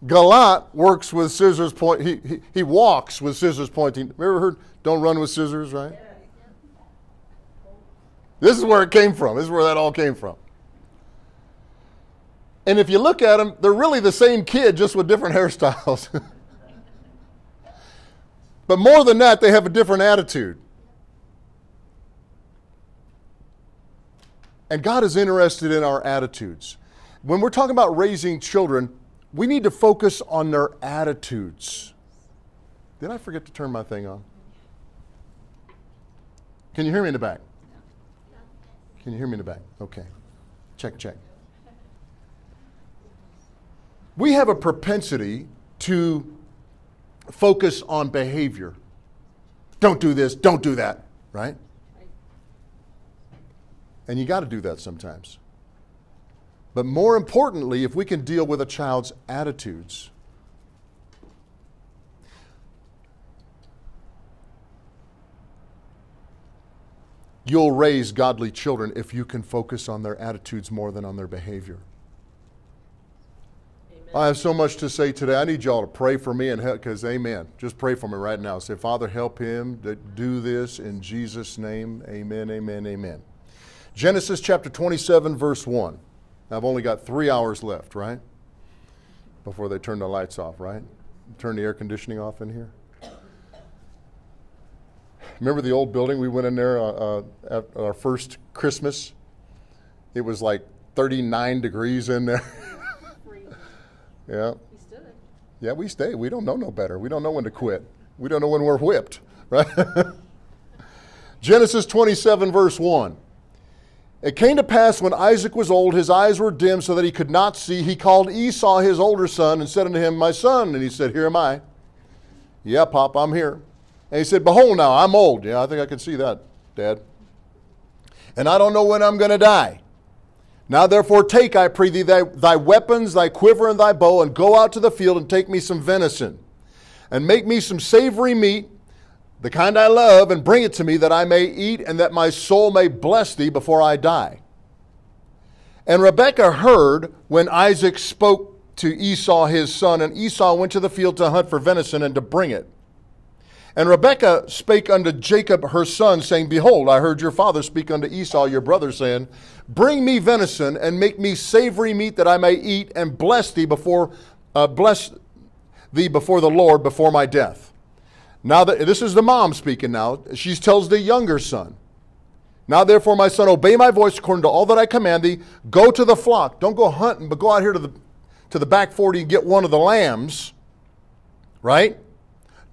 Gallant works with scissors point. He, he, he walks with scissors pointing. Have you ever heard? Don't run with scissors, right? This is where it came from. This is where that all came from. And if you look at them, they're really the same kid, just with different hairstyles. But more than that, they have a different attitude. And God is interested in our attitudes. When we're talking about raising children, we need to focus on their attitudes. Did I forget to turn my thing on? Can you hear me in the back? Can you hear me in the back? Okay. Check, check. We have a propensity to focus on behavior. Don't do this, don't do that, right? And you got to do that sometimes. But more importantly, if we can deal with a child's attitudes, you'll raise godly children if you can focus on their attitudes more than on their behavior. I have so much to say today. I need y'all to pray for me and help, because, amen. Just pray for me right now. Say, Father, help him to do this in Jesus' name. Amen, amen, amen. Genesis chapter 27, verse 1. I've only got three hours left, right? Before they turn the lights off, right? Turn the air conditioning off in here. Remember the old building? We went in there uh, uh, at our first Christmas. It was like 39 degrees in there. yeah. He stood. Yeah, we stay. We don't know no better. We don't know when to quit. We don't know when we're whipped, right? Genesis 27, verse 1. It came to pass when Isaac was old, his eyes were dim so that he could not see. He called Esau his older son and said unto him, My son. And he said, Here am I. Yeah, Pop, I'm here. And he said, Behold now, I'm old. Yeah, I think I can see that, Dad. And I don't know when I'm going to die. Now therefore take, I pray thee, thy, thy weapons, thy quiver, and thy bow, and go out to the field and take me some venison, and make me some savory meat, the kind I love, and bring it to me that I may eat, and that my soul may bless thee before I die. And Rebekah heard when Isaac spoke to Esau his son, and Esau went to the field to hunt for venison and to bring it. And Rebekah spake unto Jacob her son, saying, Behold, I heard your father speak unto Esau your brother, saying, Bring me venison and make me savory meat that I may eat and bless thee before uh, bless thee before the Lord before my death. Now that this is the mom speaking now, she tells the younger son. Now therefore, my son, obey my voice according to all that I command thee. Go to the flock. Don't go hunting, but go out here to the to the back 40 and get one of the lambs, right?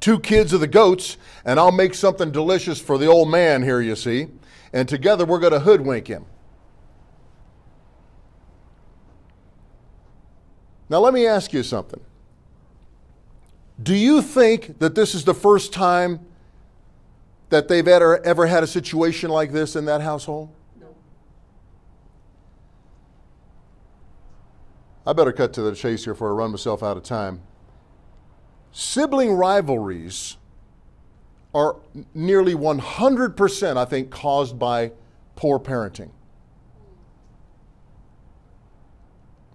Two kids of the goats, and I'll make something delicious for the old man here, you see. And together we're going to hoodwink him. Now, let me ask you something. Do you think that this is the first time that they've ever, ever had a situation like this in that household? No. I better cut to the chase here before I run myself out of time. Sibling rivalries are nearly 100%, I think, caused by poor parenting.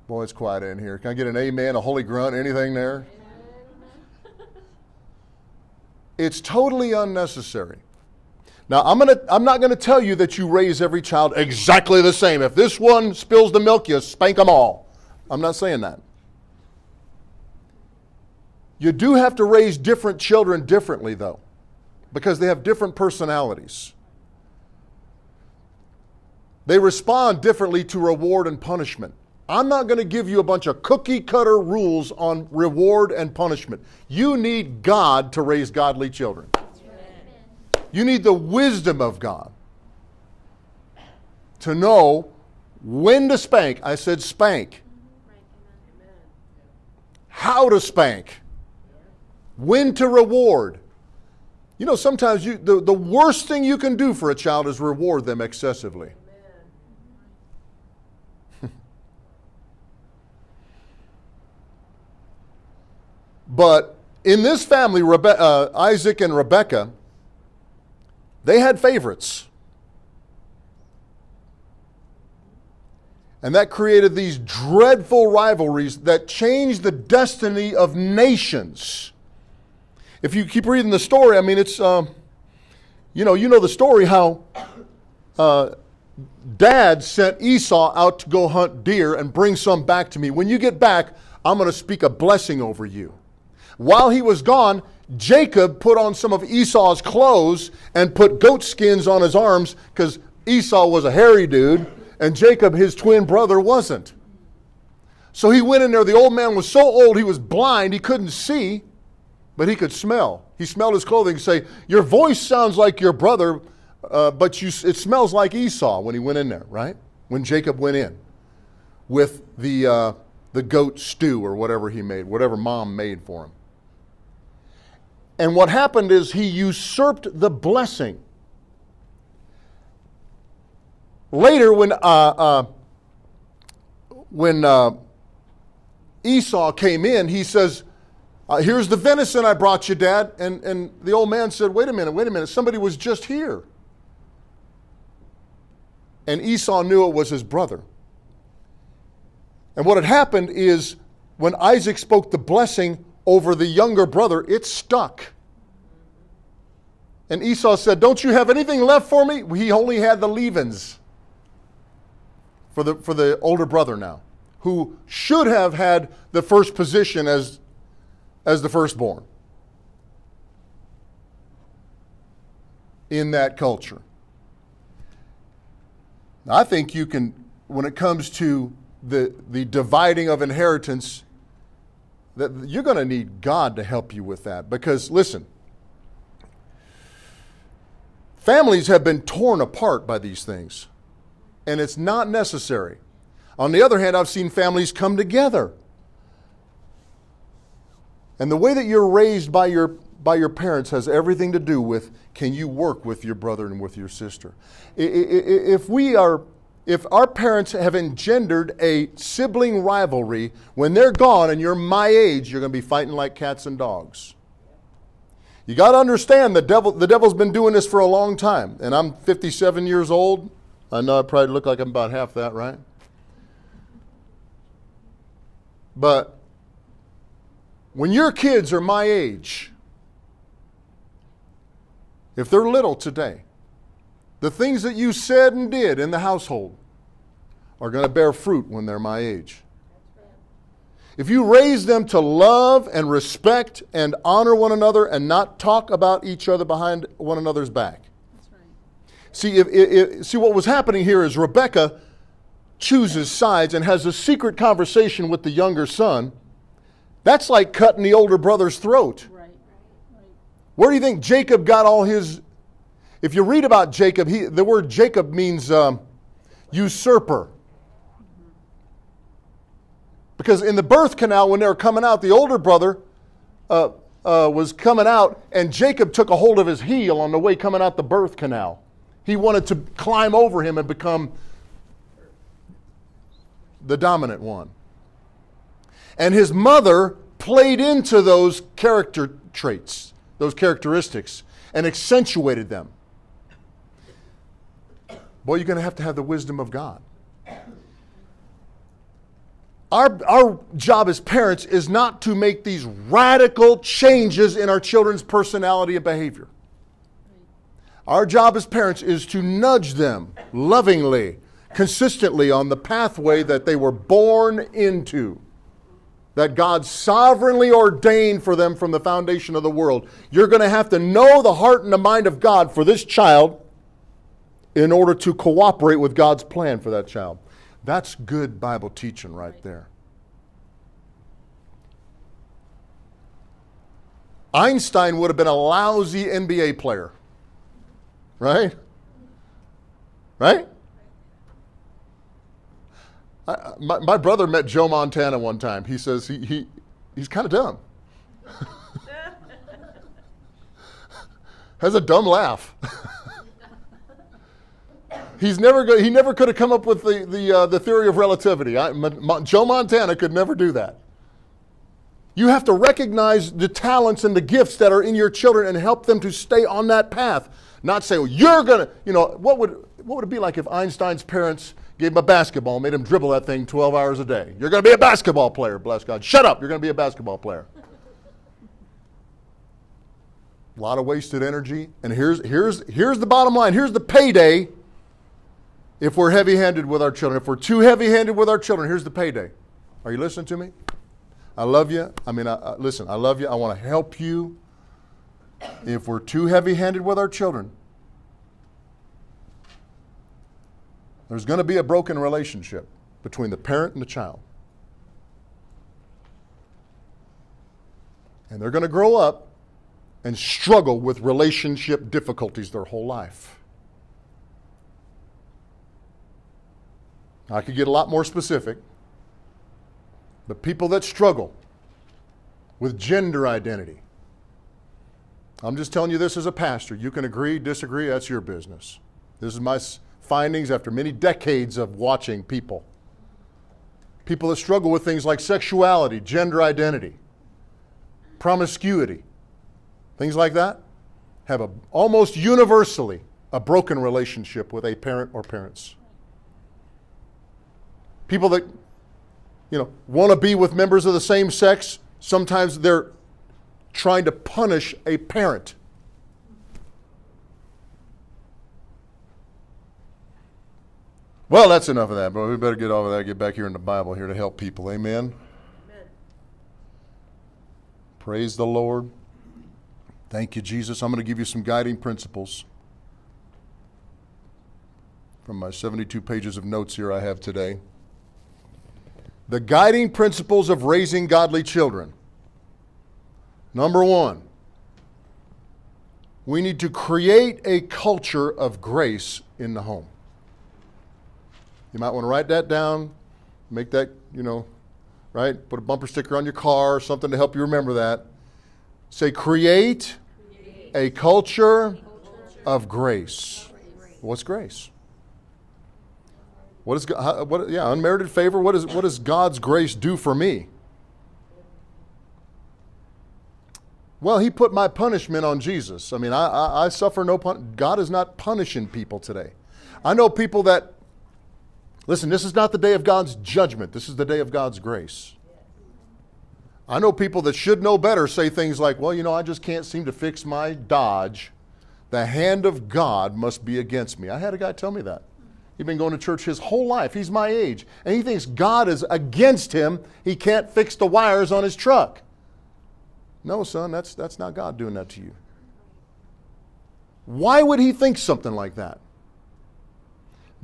Boy, it's quiet in here. Can I get an amen, a holy grunt, anything there? It's totally unnecessary. Now, I'm, gonna, I'm not going to tell you that you raise every child exactly the same. If this one spills the milk, you spank them all. I'm not saying that. You do have to raise different children differently, though, because they have different personalities. They respond differently to reward and punishment. I'm not going to give you a bunch of cookie cutter rules on reward and punishment. You need God to raise godly children. You need the wisdom of God to know when to spank. I said spank. How to spank. When to reward. You know, sometimes you, the, the worst thing you can do for a child is reward them excessively. But in this family, Rebe- uh, Isaac and Rebekah, they had favorites. And that created these dreadful rivalries that changed the destiny of nations. If you keep reading the story, I mean, it's, um, you know, you know the story how uh, dad sent Esau out to go hunt deer and bring some back to me. When you get back, I'm going to speak a blessing over you. While he was gone, Jacob put on some of Esau's clothes and put goat skins on his arms because Esau was a hairy dude and Jacob, his twin brother, wasn't. So he went in there. The old man was so old he was blind, he couldn't see, but he could smell. He smelled his clothing and say, Your voice sounds like your brother, uh, but you, it smells like Esau when he went in there, right? When Jacob went in with the, uh, the goat stew or whatever he made, whatever mom made for him. And what happened is he usurped the blessing. Later, when, uh, uh, when uh, Esau came in, he says, uh, Here's the venison I brought you, Dad. And, and the old man said, Wait a minute, wait a minute. Somebody was just here. And Esau knew it was his brother. And what had happened is when Isaac spoke the blessing over the younger brother, it stuck. And Esau said, Don't you have anything left for me? He only had the leavings for the, for the older brother now, who should have had the first position as, as the firstborn in that culture. Now, I think you can, when it comes to the, the dividing of inheritance, that you're going to need God to help you with that. Because, listen, families have been torn apart by these things, and it's not necessary. On the other hand, I've seen families come together. And the way that you're raised by your, by your parents has everything to do with can you work with your brother and with your sister. If we are if our parents have engendered a sibling rivalry, when they're gone and you're my age, you're going to be fighting like cats and dogs. You got to understand the devil the devil's been doing this for a long time. And I'm 57 years old. I know I probably look like I'm about half that, right? But when your kids are my age, if they're little today, the things that you said and did in the household are going to bear fruit when they're my age. If you raise them to love and respect and honor one another and not talk about each other behind one another's back. That's right. See, if, if, see what was happening here is Rebekah chooses sides and has a secret conversation with the younger son. That's like cutting the older brother's throat. Right. Right. Where do you think Jacob got all his? If you read about Jacob, he, the word Jacob means um, usurper. Because in the birth canal, when they were coming out, the older brother uh, uh, was coming out, and Jacob took a hold of his heel on the way coming out the birth canal. He wanted to climb over him and become the dominant one. And his mother played into those character traits, those characteristics, and accentuated them. Boy, you're going to have to have the wisdom of God. Our, our job as parents is not to make these radical changes in our children's personality and behavior. Our job as parents is to nudge them lovingly, consistently on the pathway that they were born into, that God sovereignly ordained for them from the foundation of the world. You're going to have to know the heart and the mind of God for this child in order to cooperate with God's plan for that child. That's good Bible teaching right there. Einstein would have been a lousy NBA player. Right? Right? I, my, my brother met Joe Montana one time. He says he, he he's kind of dumb. Has a dumb laugh. He's never go, he never could have come up with the, the, uh, the theory of relativity. I, Joe Montana could never do that. You have to recognize the talents and the gifts that are in your children and help them to stay on that path. Not say, well, you're to, you know, what would, what would it be like if Einstein's parents gave him a basketball made him dribble that thing 12 hours a day? You're going to be a basketball player, bless God. Shut up, you're going to be a basketball player. a lot of wasted energy. And here's, here's, here's the bottom line here's the payday if we're heavy handed with our children. If we're too heavy handed with our children, here's the payday. Are you listening to me? I love you. I mean, I, I, listen, I love you. I want to help you. If we're too heavy handed with our children, there's going to be a broken relationship between the parent and the child. And they're going to grow up and struggle with relationship difficulties their whole life. I could get a lot more specific, but people that struggle with gender identity. I'm just telling you this as a pastor. You can agree, disagree, that's your business. This is my findings after many decades of watching people. People that struggle with things like sexuality, gender identity, promiscuity, things like that, have a, almost universally a broken relationship with a parent or parents. People that you know want to be with members of the same sex, sometimes they're trying to punish a parent. Well, that's enough of that, but we better get off of that, get back here in the Bible here to help people. Amen. Amen. Praise the Lord. Thank you, Jesus. I'm going to give you some guiding principles from my 72 pages of notes here I have today. The guiding principles of raising godly children. Number one, we need to create a culture of grace in the home. You might want to write that down, make that, you know, right? Put a bumper sticker on your car, something to help you remember that. Say, create, a culture of grace. What's grace? What is how, what? Yeah, unmerited favor. What is what does God's grace do for me? Well, He put my punishment on Jesus. I mean, I, I, I suffer no pun. God is not punishing people today. I know people that. Listen, this is not the day of God's judgment. This is the day of God's grace. I know people that should know better say things like, well, you know, I just can't seem to fix my Dodge. The hand of God must be against me. I had a guy tell me that. He'd been going to church his whole life. He's my age. And he thinks God is against him. He can't fix the wires on his truck. No, son, that's, that's not God doing that to you. Why would he think something like that?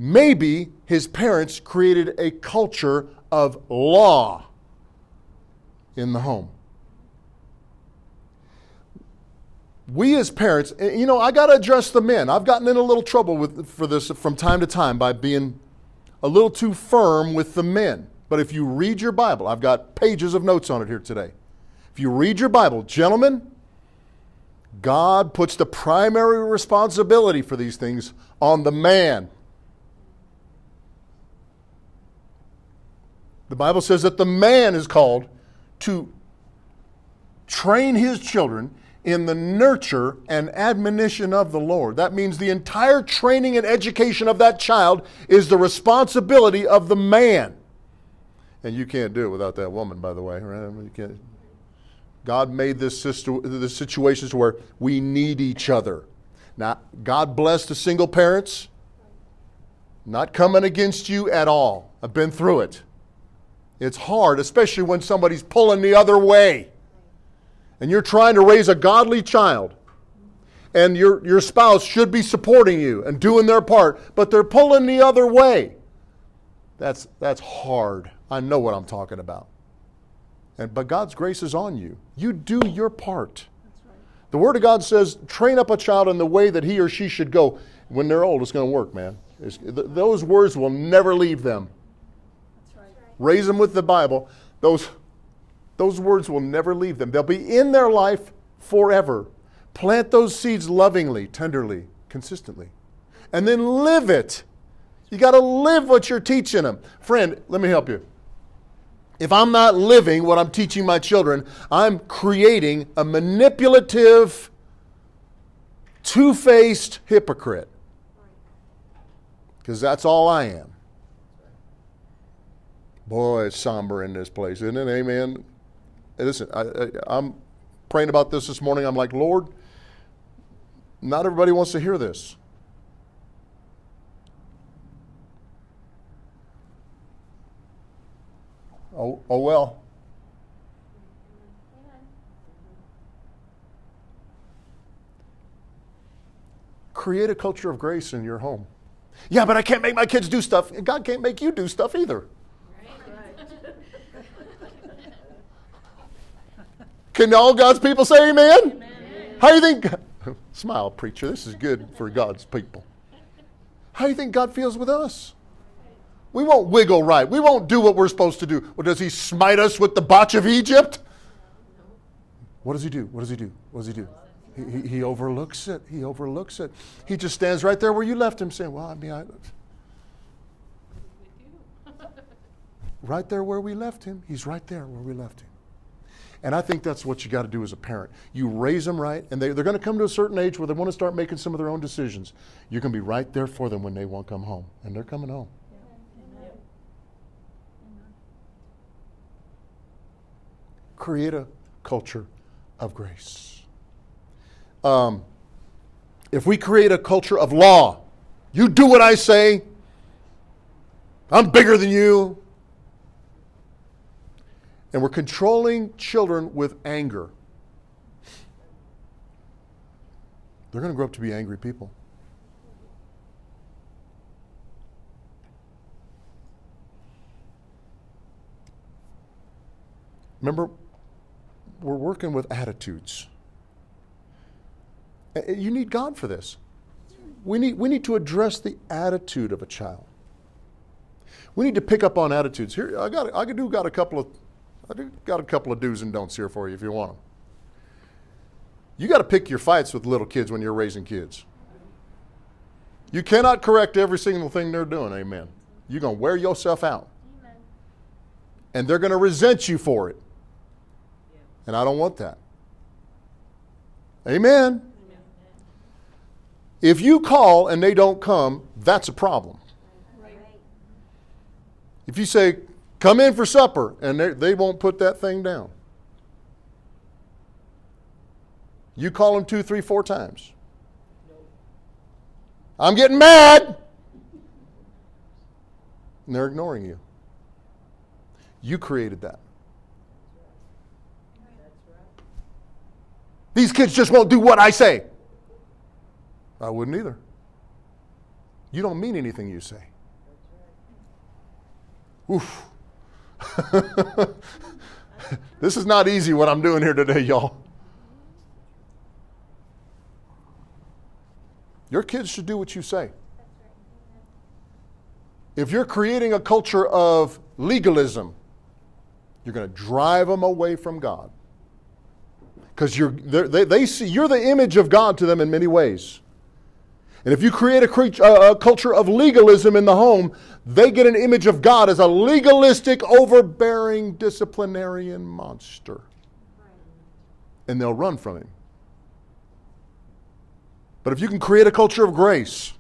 Maybe his parents created a culture of law in the home. We as parents, eh, you know, I got to address the men. I've gotten in a little trouble with, for this from time to time by being a little too firm with the men. But if you read your Bible, I've got pages of notes on it here today. If you read your Bible, gentlemen, God puts the primary responsibility for these things on the man. The Bible says that the man is called to train his children in the nurture and admonition of the Lord. That means the entire training and education of that child is the responsibility of the man. And you can't do it without that woman, by the way. Right? God made this, situ- this situations where we need each other. Now, God bless the single parents. Not coming against you at all. I've been through it. It's hard, especially when somebody's pulling the other way. And you're trying to raise a godly child. And your, your spouse should be supporting you and doing their part, but they're pulling the other way. That's, that's hard. I know what I'm talking about. And, but God's grace is on you. You do your part. The Word of God says, train up a child in the way that he or she should go. When they're old, it's going to work, man. Th- those words will never leave them raise them with the Bible, those, those words will never leave them. They'll be in their life forever. Plant those seeds lovingly, tenderly, consistently, and then live it. You got to live what you're teaching them. Friend, let me help you. If I'm not living what I'm teaching my children, I'm creating a manipulative, two faced hypocrite. Because that's all I am. Boy, it's somber in this place, isn't it? Amen. Listen, I, I'm praying about this this morning. I'm like, Lord, not everybody wants to hear this. Oh, oh well. Create a culture of grace in your home. Yeah, but I can't make my kids do stuff. God can't make you do stuff either. Can all God's people say amen? How do you think? Smile, preacher. This is good for God's people. How do you think God feels with us? We won't wiggle right. We won't do what we're supposed to do. Well, does He smite us with the botch of Egypt? What does He do? What does He do? What does He do? He, he, he overlooks it. He overlooks it. He just stands right there where you left Him, saying, "Well, I mean, I." Right there where we left Him. He's right there where we left Him. And I think that's what you got to do as a parent. You raise them right, and they, they're going to come to a certain age where they want to start making some of their own decisions. You're going to be right there for them when they want to come home, and they're coming home. Create a culture of grace. Um, if we create a culture of law, you do what I say, I'm bigger than you, and we're controlling children with anger. They're going to grow up to be angry people. Remember, we're working with attitudes. You need God for this. We need, we need to address the attitude of a child. We need to pick up on attitudes. Here, I got, I could do got a couple of, I do got a couple of do's and don'ts here for you if you want them. You got to pick your fights with little kids when you're raising kids. You cannot correct every single thing they're doing. Amen. You're going to wear yourself out, Amen. and they're going to resent you for it. And I don't want that. Amen. If you call and they don't come, that's a problem. If you say, come in for supper, and they, won't put that thing down, you call them two, three, four times. I'm getting mad. And they're ignoring you. You created that. These kids just won't do what I say. I wouldn't either. You don't mean anything you say. Oof. this is not easy what I'm doing here today, y'all. Your kids should do what you say. If you're creating a culture of legalism, you're going to drive them away from God. Because you're, they, they see you're the image of God to them in many ways. And if you create a, cre- a, a culture of legalism in the home, they get an image of God as a legalistic, overbearing, disciplinarian monster. And they'll run from him. But if you can create a culture of grace,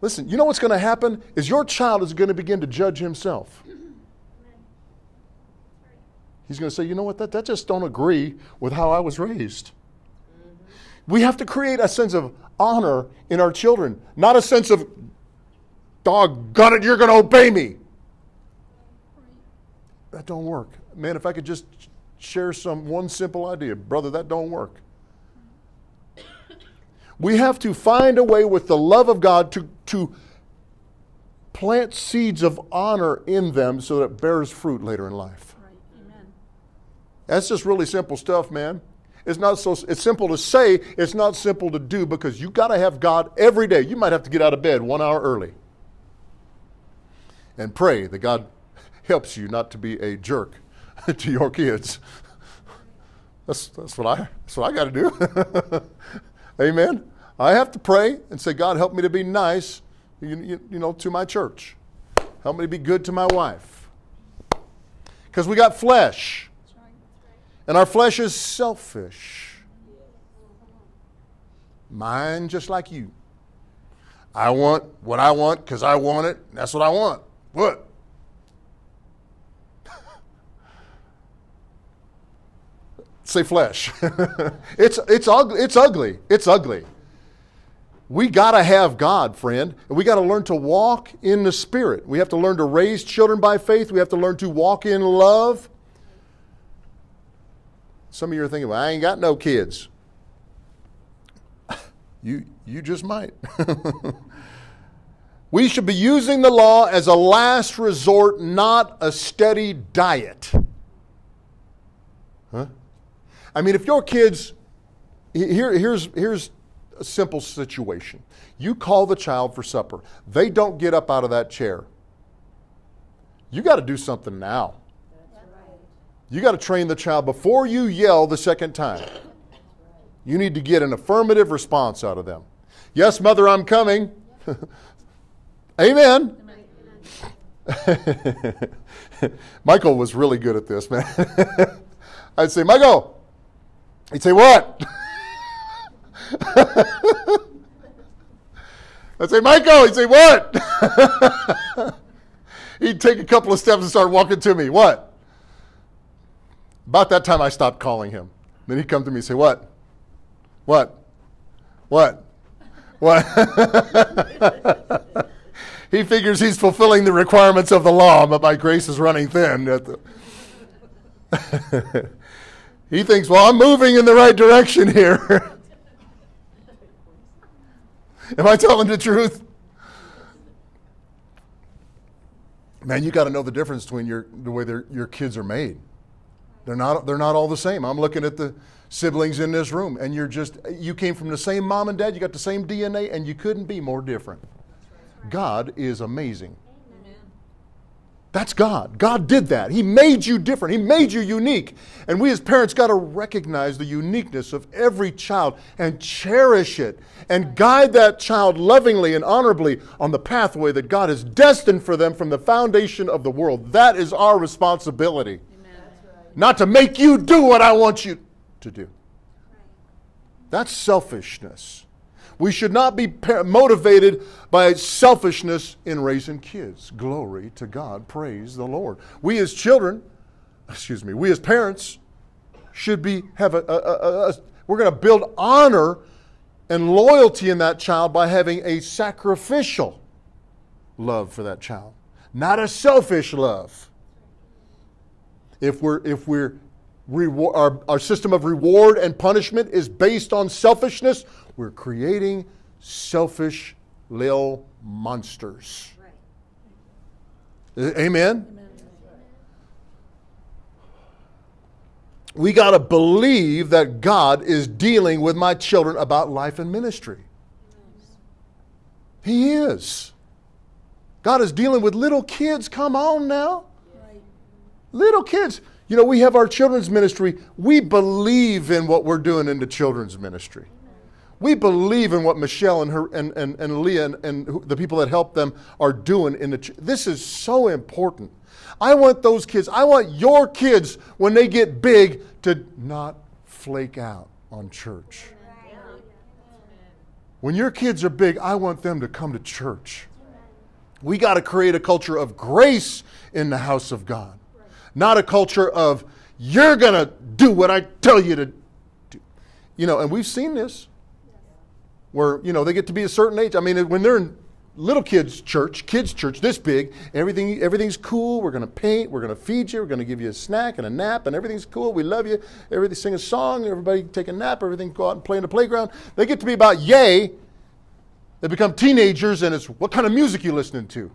listen, you know what's going to happen? Is your child is going to begin to judge himself. He's going to say, you know what, that, that just don't agree with how I was raised. We have to create a sense of honor in our children, not a sense of, doggone it, you're going to obey me. That don't work. Man, if I could just share some one simple idea, brother, that don't work. We have to find a way with the love of God to, to plant seeds of honor in them so that it bears fruit later in life. Right, amen. That's just really simple stuff, man. It's not so it's simple to say, it's not simple to do because you got to have God every day. You might have to get out of bed 1 hour early and pray that God helps you not to be a jerk to your kids. That's, that's what I that's what I got to do. Amen. I have to pray and say, God, help me to be nice, you, you, you know, to my church. Help me to be good to my wife. Because we got flesh. And our flesh is selfish. Mine just like you. I want what I want because I want it. That's what I want. What? Say flesh. it's, it's, ugly, it's ugly. It's ugly. We got to have God, friend. We got to learn to walk in the Spirit. We have to learn to raise children by faith. We have to learn to walk in love. Some of you are thinking, well, I ain't got no kids. You, you just might. we should be using the law as a last resort, not a steady diet. Huh? I mean, if your kids, here, here's, here's a simple situation. You call the child for supper, they don't get up out of that chair. You got to do something now. You got to train the child before you yell the second time. You need to get an affirmative response out of them. Yes, mother, I'm coming. Amen. Michael was really good at this, man. I'd say, Michael. He'd say, What? I'd say, Michael. He'd say, What? He'd take a couple of steps and start walking to me. What? About that time, I stopped calling him. Then he'd come to me and say, What? What? What? What? he figures he's fulfilling the requirements of the law, but my grace is running thin. he thinks, Well, I'm moving in the right direction here. Am I telling the truth? Man, you got to know the difference between your, the way your kids are made. They're not, they're not all the same. I'm looking at the siblings in this room, and you're just, you came from the same mom and dad, you got the same DNA, and you couldn't be more different. God is amazing. That's God. God did that. He made you different. He made you unique. And we as parents got to recognize the uniqueness of every child and cherish it and guide that child lovingly and honorably on the pathway that God has destined for them from the foundation of the world. That is our responsibility. Not to make you do what I want you to do. That's selfishness. We should not be motivated by selfishness in raising kids. Glory to God. Praise the Lord. We as children, excuse me, we as parents should be have a, a, a, a we're going to build honor and loyalty in that child by having a sacrificial love for that child, not a selfish love. If we're if we're reward, our, our system of reward and punishment is based on selfishness, we're creating selfish little monsters. Right. Amen? Amen? We got to believe that God is dealing with my children about life and ministry. He is. God is dealing with little kids. Come on now. Little kids. You know, we have our children's ministry. We believe in what we're doing in the children's ministry. We believe in what Michelle and her and, and, and Leah and, and the people that help them are doing in the ch- this is so important. I want those kids, I want your kids when they get big to not flake out on church. When your kids are big, I want them to come to church. We got to create a culture of grace in the house of God not a culture of you're going to do what I tell you to do. You know, and we've seen this where, you know, they get to be a certain age. I mean, when they're in little kids church, kids church this big, everything everything's cool. We're going to paint, we're going to feed you, we're going to give you a snack and a nap and everything's cool. We love you. Everybody sing a song, everybody take a nap, everything go out and play in the playground. They get to be about yay. They become teenagers and it's what kind of music you listening to?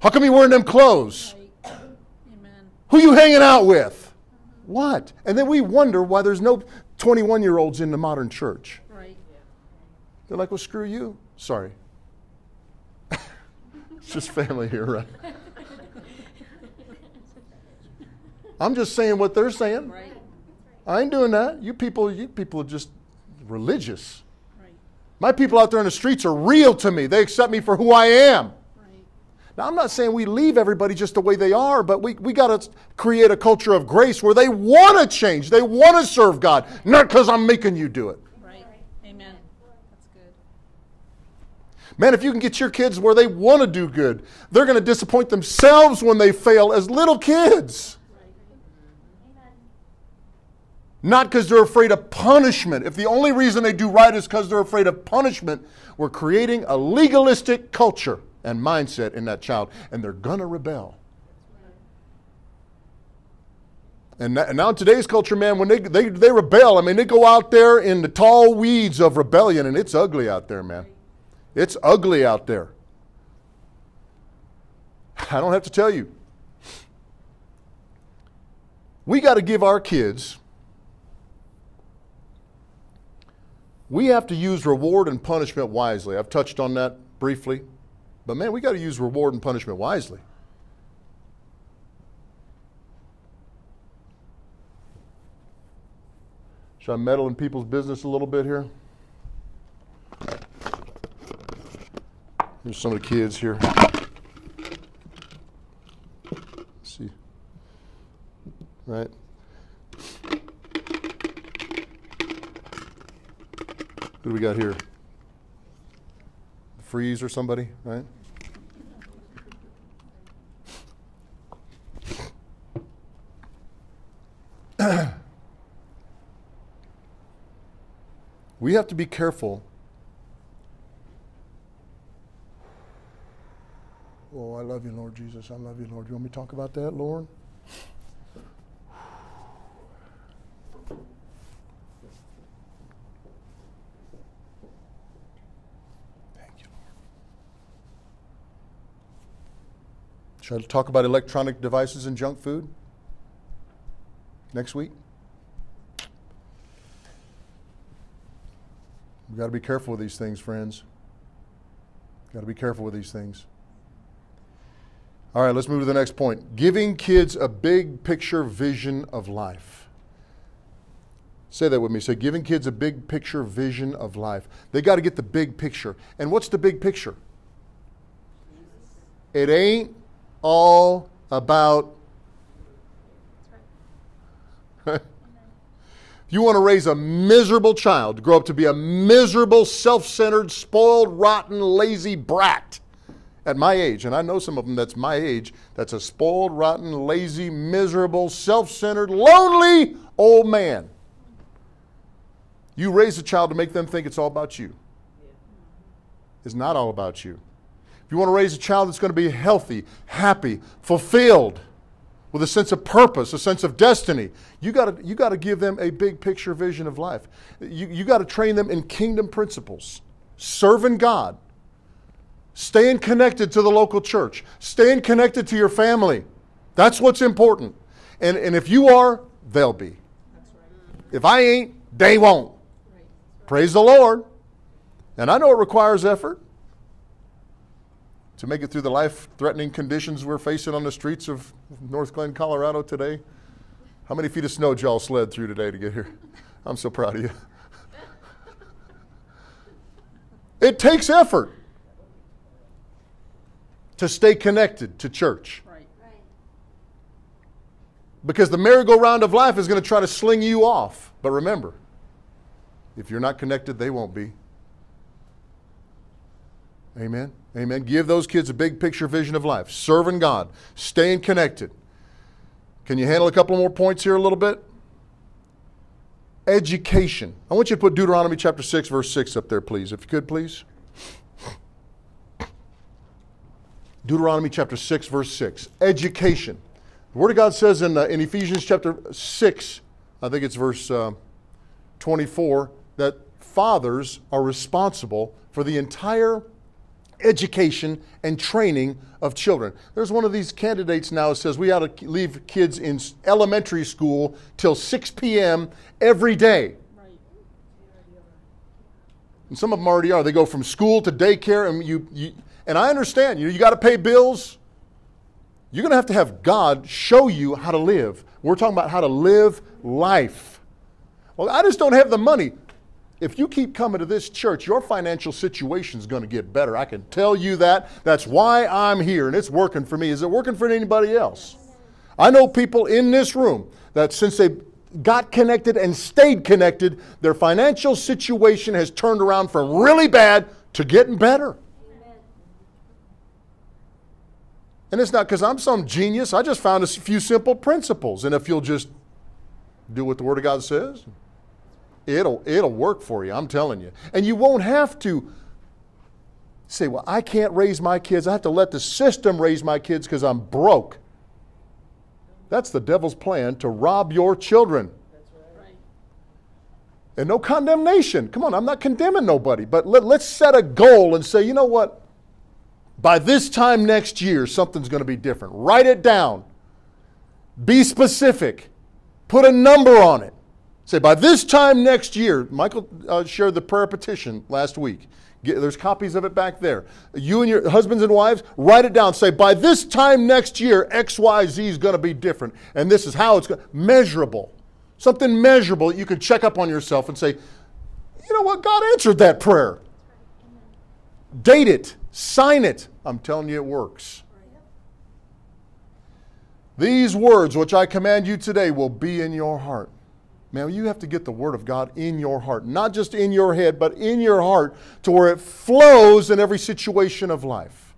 How come you wearing them clothes? Who you hanging out with? What? And then we wonder why there's no 21 year olds in the modern church. Right. They're like, well, screw you. Sorry. it's just family here, right? I'm just saying what they're saying. Right. I ain't doing that. You people, you people are just religious. Right. My people out there in the streets are real to me. They accept me for who I am. Now, I'm not saying we leave everybody just the way they are, but we, we got to create a culture of grace where they want to change. They want to serve God, not because I'm making you do it. Right. Amen. That's good. Man, if you can get your kids where they want to do good, they're going to disappoint themselves when they fail as little kids. Not because they're afraid of punishment. If the only reason they do right is because they're afraid of punishment, we're creating a legalistic culture and mindset in that child, and they're going to rebel. And now, in today's culture, man, when they, they, they rebel, I mean, they go out there in the tall weeds of rebellion, and it's ugly out there, man. It's ugly out there. I don't have to tell you. We got to give our kids, we have to use reward and punishment wisely. I've touched on that briefly. But man, we got to use reward and punishment wisely. Should I meddle in people's business a little bit here? Here's some of the kids here. Let's see. Right? Who do we got here? Freeze or somebody, right? we have to be careful. Oh, I love you, Lord Jesus. I love you, Lord. You want me to talk about that, Lord? Thank you, Lord. Should I talk about electronic devices and junk food next week? We've got to be careful with these things, friends. Got to be careful with these things. All right, let's move to the next point. Giving kids a big picture vision of life. Say that with me. Say, giving kids a big picture vision of life. They got to get the big picture. And what's the big picture? It ain't all about. You want to raise a miserable child, grow up to be a miserable, self centered, spoiled, rotten, lazy brat at my age, and I know some of them that's my age, that's a spoiled, rotten, lazy, miserable, self centered, lonely old man. You raise a child to make them think it's all about you. It's not all about you. If you want to raise a child that's going to be healthy, happy, fulfilled, with a sense of purpose, a sense of destiny, you got you to give them a big picture vision of life. You, you got to train them in kingdom principles, serving God, staying connected to the local church, staying connected to your family. That's what's important. And, and if you are, they'll be. If I ain't, they won't. Praise the Lord. And I know it requires effort to make it through the life threatening conditions we're facing on the streets of Northglenn, Colorado today. How many feet of snow did y'all sled through today to get here? I'm so proud of you. it takes effort to stay connected to church. Right. Because the merry-go-round of life is going to try to sling you off. But remember, if you're not connected, they won't be. Amen. Amen. Give those kids a big picture vision of life. Serving God, staying connected. Can you handle a couple more points here a little bit? Education. I want you to put Deuteronomy chapter 6, verse 6 up there, please. If you could, please. Deuteronomy chapter 6, verse 6. Education. The Word of God says in, uh, in Ephesians chapter 6, I think it's verse uh, 24, that fathers are responsible for the entire education and training of children. There's one of these candidates now says we ought to leave kids in elementary school till 6 p.m. every day. And some of them already are. They go from school to daycare, and you, you and I understand. You know, you got to pay bills. You're going to have to have God show you how to live. We're talking about how to live life. Well, I just don't have the money if you keep coming to this church, your financial situation is going to get better. I can tell you that. That's why I'm here, and it's working for me. Is it working for anybody else? I know people in this room that since they got connected and stayed connected, their financial situation has turned around from really bad to getting better. And it's not because I'm some genius. I just found a few simple principles. And if you'll just do what the Word of God says, It'll, it'll work for you, I'm telling you. And you won't have to say, well, I can't raise my kids. I have to let the system raise my kids because I'm broke. That's the devil's plan to rob your children. And no condemnation. Come on, I'm not condemning nobody, but let, let's set a goal and say, you know what? By this time next year, something's going to be different. Write it down. Be specific. Put a number on it. Say, by this time next year, Michael uh, shared the prayer petition last week. Get, there's copies of it back there. You and your husbands and wives, write it down. Say, by this time next year, X, Y, Z is going to be different. And this is how it's going measurable. Something measurable that you can check up on yourself and say, you know what? God answered that prayer. Date it, sign it. I'm telling you, it works. These words which I command you today will be in your heart. Man, you have to get the Word of God in your heart, not just in your head, but in your heart to where it flows in every situation of life.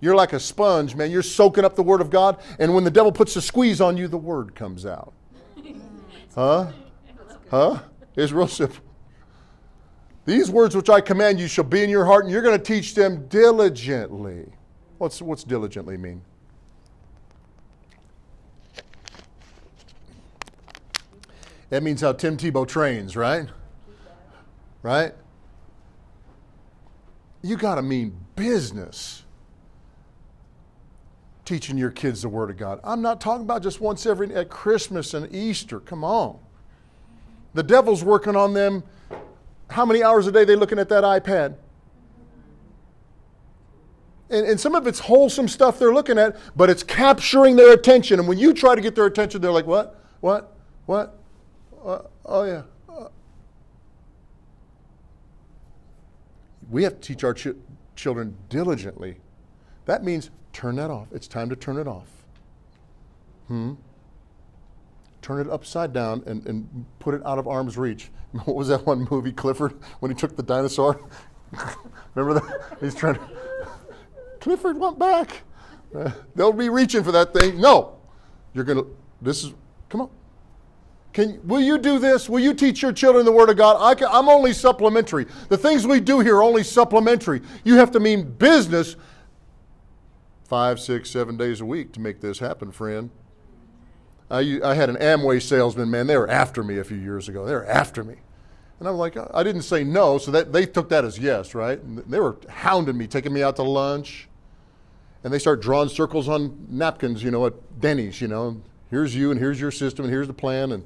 You're like a sponge, man. You're soaking up the Word of God, and when the devil puts a squeeze on you, the Word comes out. Huh? Huh? It's real simple. These words which I command you shall be in your heart, and you're going to teach them diligently. What's, what's diligently mean? That means how Tim Tebow trains, right? Right? You got to mean business teaching your kids the Word of God. I'm not talking about just once every at Christmas and Easter. Come on. The devil's working on them. How many hours a day they looking at that iPad? And, and some of it's wholesome stuff they're looking at, but it's capturing their attention. And when you try to get their attention, they're like, what? What? What? Uh, oh, yeah. We have to teach our ch- children diligently. That means turn that off. It's time to turn it off. Hmm? Turn it upside down and, and put it out of arm's reach. What was that one movie, Clifford, when he took the dinosaur? Remember that? He's trying to. Clifford went back. Uh, they'll be reaching for that thing. No. You're to. This is. Come on. Can, will you do this? Will you teach your children the Word of God? I can, I'm only supplementary. The things we do here are only supplementary. You have to mean business five, six, seven days a week to make this happen, friend. I, I had an Amway salesman, man, they were after me a few years ago. They were after me. And I'm like, I didn't say no, so that they took that as yes, right? And they were hounding me, taking me out to lunch. And they start drawing circles on napkins, you know, at Denny's, you know. Here's you, and here's your system, and here's the plan. And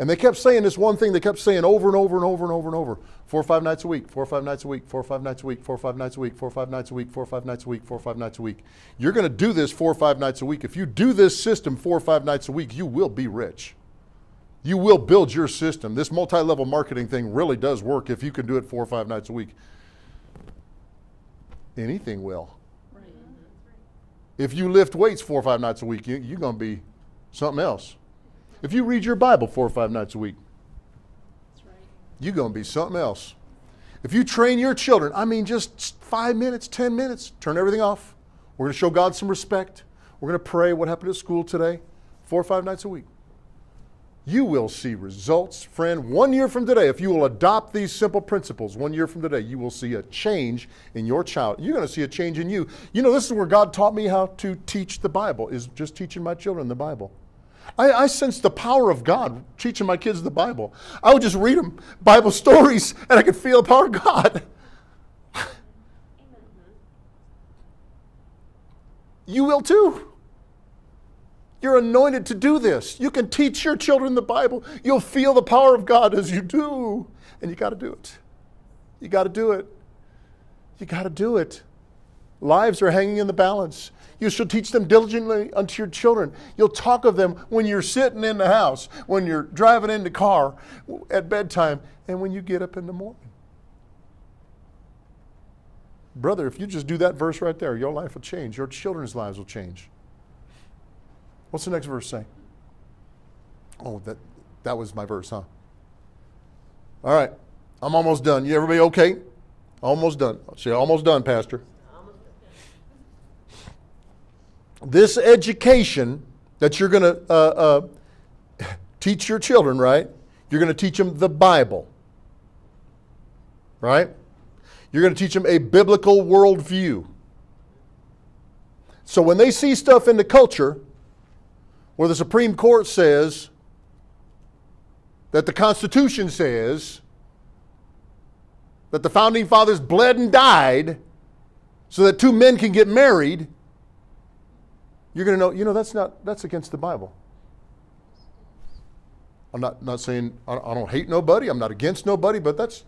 and they kept saying this one thing, they kept saying over and over and over and over and over. Four or five nights a week, four or five nights a week, four or five nights a week, four or five nights a week, four or five nights a week, four or five nights a week, four or five nights a week. You're going to do this four or five nights a week. If you do this system four or five nights a week, you will be rich. You will build your system. This multi level marketing thing really does work if you can do it four or five nights a week. Anything will. If you lift weights four or five nights a week, you, you're going to be something else. If you read your Bible four or five nights a week, right. you're going to be something else. If you train your children, I mean, just five minutes, 10 minutes, turn everything off. We're going to show God some respect. We're going to pray what happened at school today, four or five nights a week. You will see results, friend. One year from today, if you will adopt these simple principles, one year from today, you will see a change in your child. You're going to see a change in you. You know, this is where God taught me how to teach the Bible, is just teaching my children the Bible. I, I sensed the power of God teaching my kids the Bible. I would just read them Bible stories, and I could feel the power of God. you will too. You're anointed to do this. You can teach your children the Bible. You'll feel the power of God as you do. And you got to do it. You got to do it. You got to do it. Lives are hanging in the balance. You shall teach them diligently unto your children. You'll talk of them when you're sitting in the house, when you're driving in the car, at bedtime, and when you get up in the morning. Brother, if you just do that verse right there, your life will change. Your children's lives will change. What's the next verse say? Oh, that, that was my verse, huh? All right. I'm almost done. You everybody okay? Almost done. See, almost done, Pastor. This education that you're going to uh, uh, teach your children, right? You're going to teach them the Bible, right? You're going to teach them a biblical worldview. So when they see stuff in the culture, where the Supreme Court says that the Constitution says that the founding fathers bled and died so that two men can get married, you're going to know, you know, that's not, that's against the Bible. I'm not, not saying I, don't hate nobody, I'm not against nobody, but that's,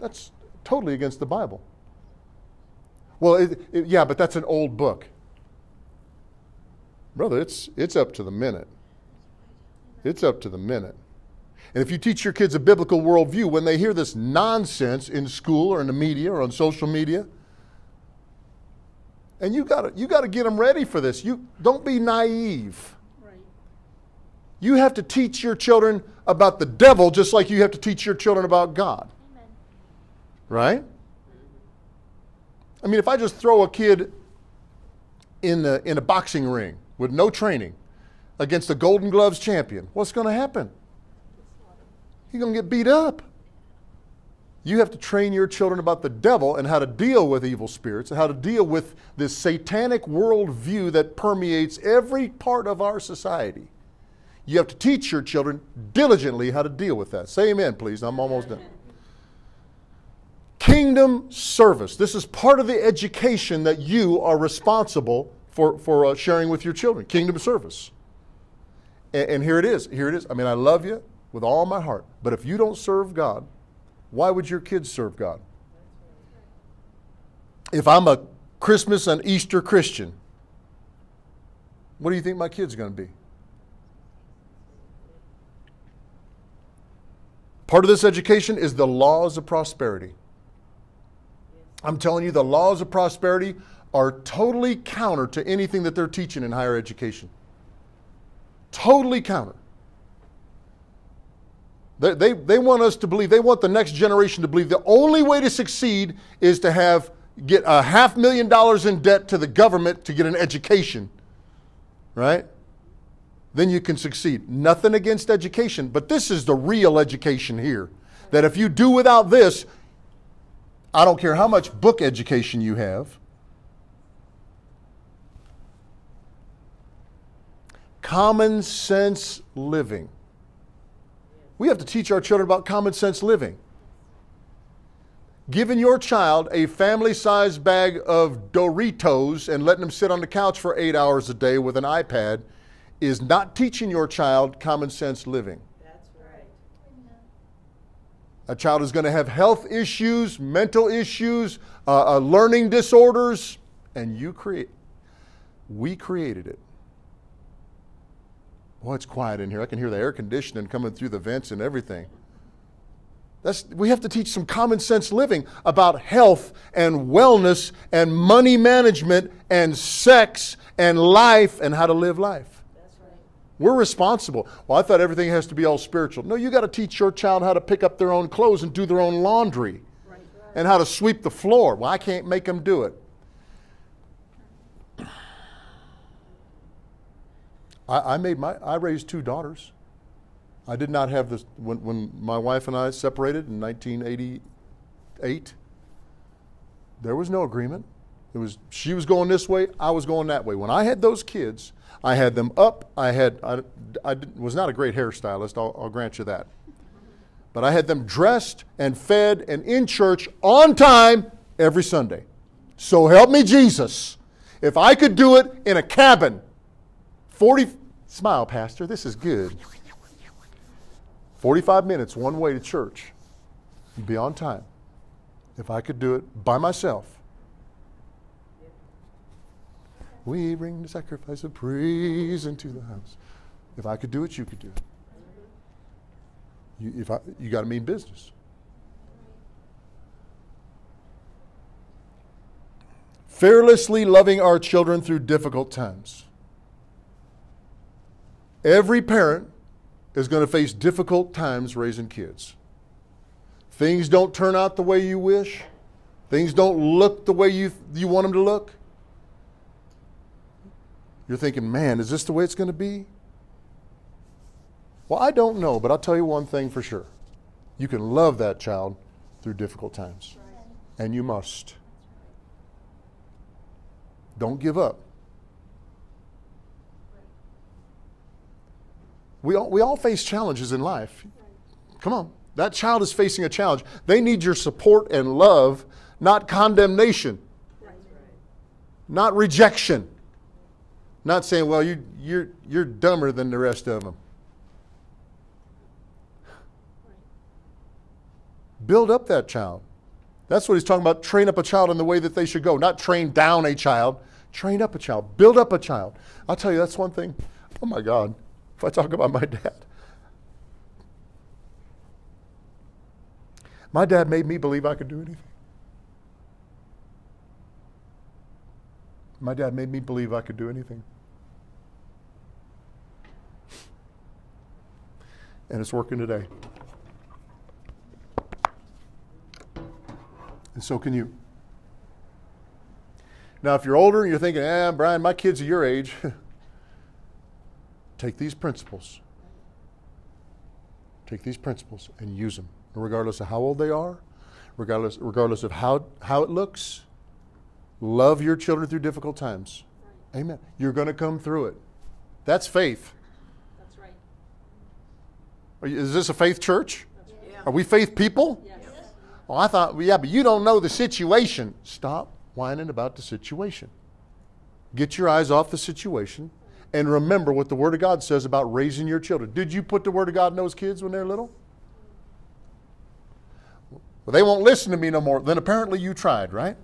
that's totally against the Bible. Well, it, it, yeah, but that's an old book. Brother, it's, it's up to the minute. It's up to the minute. And if you teach your kids a biblical worldview, when they hear this nonsense in school or in the media or on social media, and you got you got to get them ready for this. You don't be naive. Right. You have to teach your children about the devil just like you have to teach your children about God. Amen. Right? I mean, if I just throw a kid in the in a boxing ring with no training against a Golden Gloves champion, what's going to happen? He's going to get beat up. You have to train your children about the devil and how to deal with evil spirits and how to deal with this satanic worldview that permeates every part of our society. You have to teach your children diligently how to deal with that. Say amen, please. I'm almost done. Kingdom service. This is part of the education that you are responsible for, for uh, sharing with your children. Kingdom service. And, and here it is. Here it is. I mean, I love you with all my heart. But if you don't serve God, why would your kids serve God? If I'm a Christmas and Easter Christian, what do you think my kid's are going to be? Part of this education is the laws of prosperity. I'm telling you, the laws of prosperity are totally counter to anything that they're teaching in higher education. Totally counter. They, they, they want us to believe, they want the next generation to believe the only way to succeed is to have get a half million dollars in debt to the government to get an education. Right? Then you can succeed. Nothing against education, but this is the real education here. That if you do without this, I don't care how much book education you have. Common sense living. We have to teach our children about common sense living. Giving your child a family sized bag of Doritos and letting them sit on the couch for eight hours a day with an iPad is not teaching your child common sense living. That's right. A child is going to have health issues, mental issues, uh, uh, learning disorders, and you create. We created it. Boy, it's quiet in here. I can hear the air conditioning coming through the vents and everything. That's, we have to teach some common sense living about health and wellness and money management and sex and life and how to live life. Right. We're responsible. Well, I thought everything has to be all spiritual. No, you got to teach your child how to pick up their own clothes and do their own laundry Right. and how to sweep the floor. Well, I can't make them do it. I, I made my I raised two daughters. I did not have this when, when my wife and I separated in 1988. There was no agreement. It was she was going this way, I was going that way. When I had those kids, I had them up. I had I, I was not a great hairstylist. I'll, I'll grant you that. But I had them dressed and fed and in church on time every Sunday. So help me Jesus. If I could do it in a cabin 40 smile pastor this is good. 45 minutes one way to church. Be on time. If i could do it by myself. We bring the sacrifice of praise into the house. If i could do it you could do it. You, if I, you got to mean business. Fearlessly loving our children through difficult times Every parent is going to face difficult times raising kids. Things don't turn out the way you wish. Things don't look the way you, you want them to look. You're thinking, man, is this the way it's going to be? Well, I don't know, but I'll tell you one thing for sure. You can love that child through difficult times. And you must. Don't give up. We all, we all face challenges in life. Come on. That child is facing a challenge. They need your support and love, not condemnation, not rejection, not saying, well, you, you're, you're dumber than the rest of them. Build up that child. That's what he's talking about. Train up a child in the way that they should go. Not train down a child, train up a child. Build up a child. I'll tell you, that's one thing. Oh my God. If I talk about my dad, my dad made me believe I could do anything. My dad made me believe I could do anything. And it's working today. And so can you. Now, if you're older and you're thinking, eh, Brian, my kids are your age, take these principles. Take these principles and use them, regardless of how old they are, regardless, regardless of how, how it looks. Love your children through difficult times. Amen. You're going to come through it. That's faith. That's right. Are you- Is this a faith church? Yeah. Are we faith people? Yes. Well, I thought, well, yeah, but you don't know the situation. Stop whining about the situation. Get your eyes off the situation and remember what the Word of God says about raising your children. Did you put the Word of God in those kids when they're little? Well, they won't listen to me no more. Then apparently you tried, right?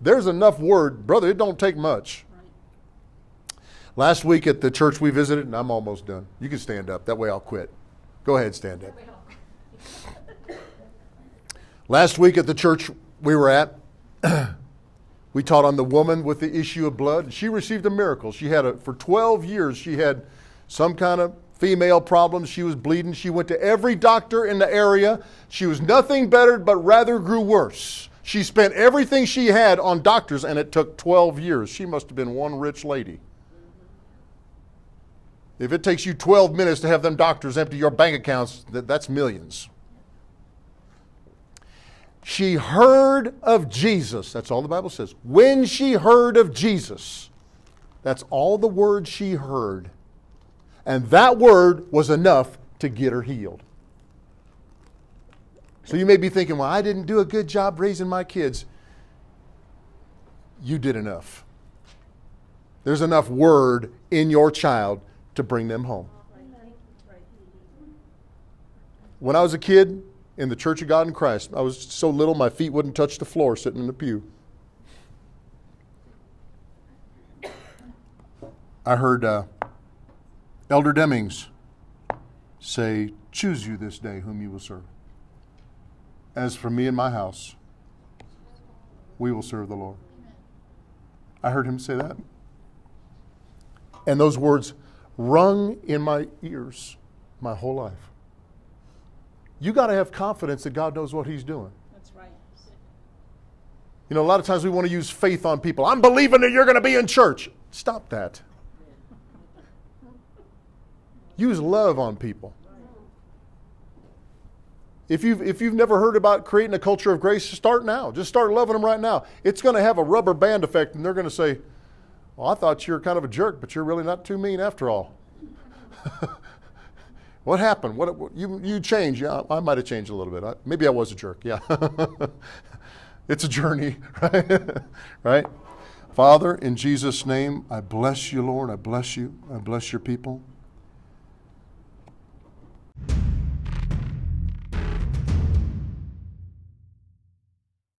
There's enough Word, brother, it don't take much. Right. Last week at the church we visited, and I'm almost done. You can stand up. That way I'll quit. Go ahead, stand up. Last week at the church we were at, we taught on the woman with the issue of blood. She received a miracle. She had a for 12 years she had some kind of female problem. She was bleeding. She went to every doctor in the area. She was nothing better but rather grew worse. She spent everything she had on doctors and it took 12 years. She must have been one rich lady. If it takes you 12 minutes to have them doctors empty your bank accounts, that, that's millions. She heard of Jesus. That's all the Bible says. When she heard of Jesus, that's all the word she heard. And that word was enough to get her healed. So you may be thinking, well, I didn't do a good job raising my kids. You did enough. There's enough word in your child to bring them home. When I was a kid in the Church of God in Christ, I was so little my feet wouldn't touch the floor sitting in the pew. I heard uh, Elder Demings say, Choose you this day whom you will serve. As for me and my house, we will serve the Lord. I heard him say that. And those words rung in my ears my whole life. You got to have confidence that God knows what He's doing. That's right. You know, a lot of times we want to use faith on people. I'm believing that you're going to be in church. Stop that. Use love on people. If you've, if you've never heard about creating a culture of grace, start now. Just start loving them right now. It's going to have a rubber band effect, and they're going to say, Well, I thought you were kind of a jerk, but you're really not too mean after all. What happened? What you you changed? Yeah, I might have changed a little bit. I, maybe I was a jerk. Yeah, it's a journey, right? right? Father, in Jesus' name, I bless you, Lord. I bless you. I bless your people.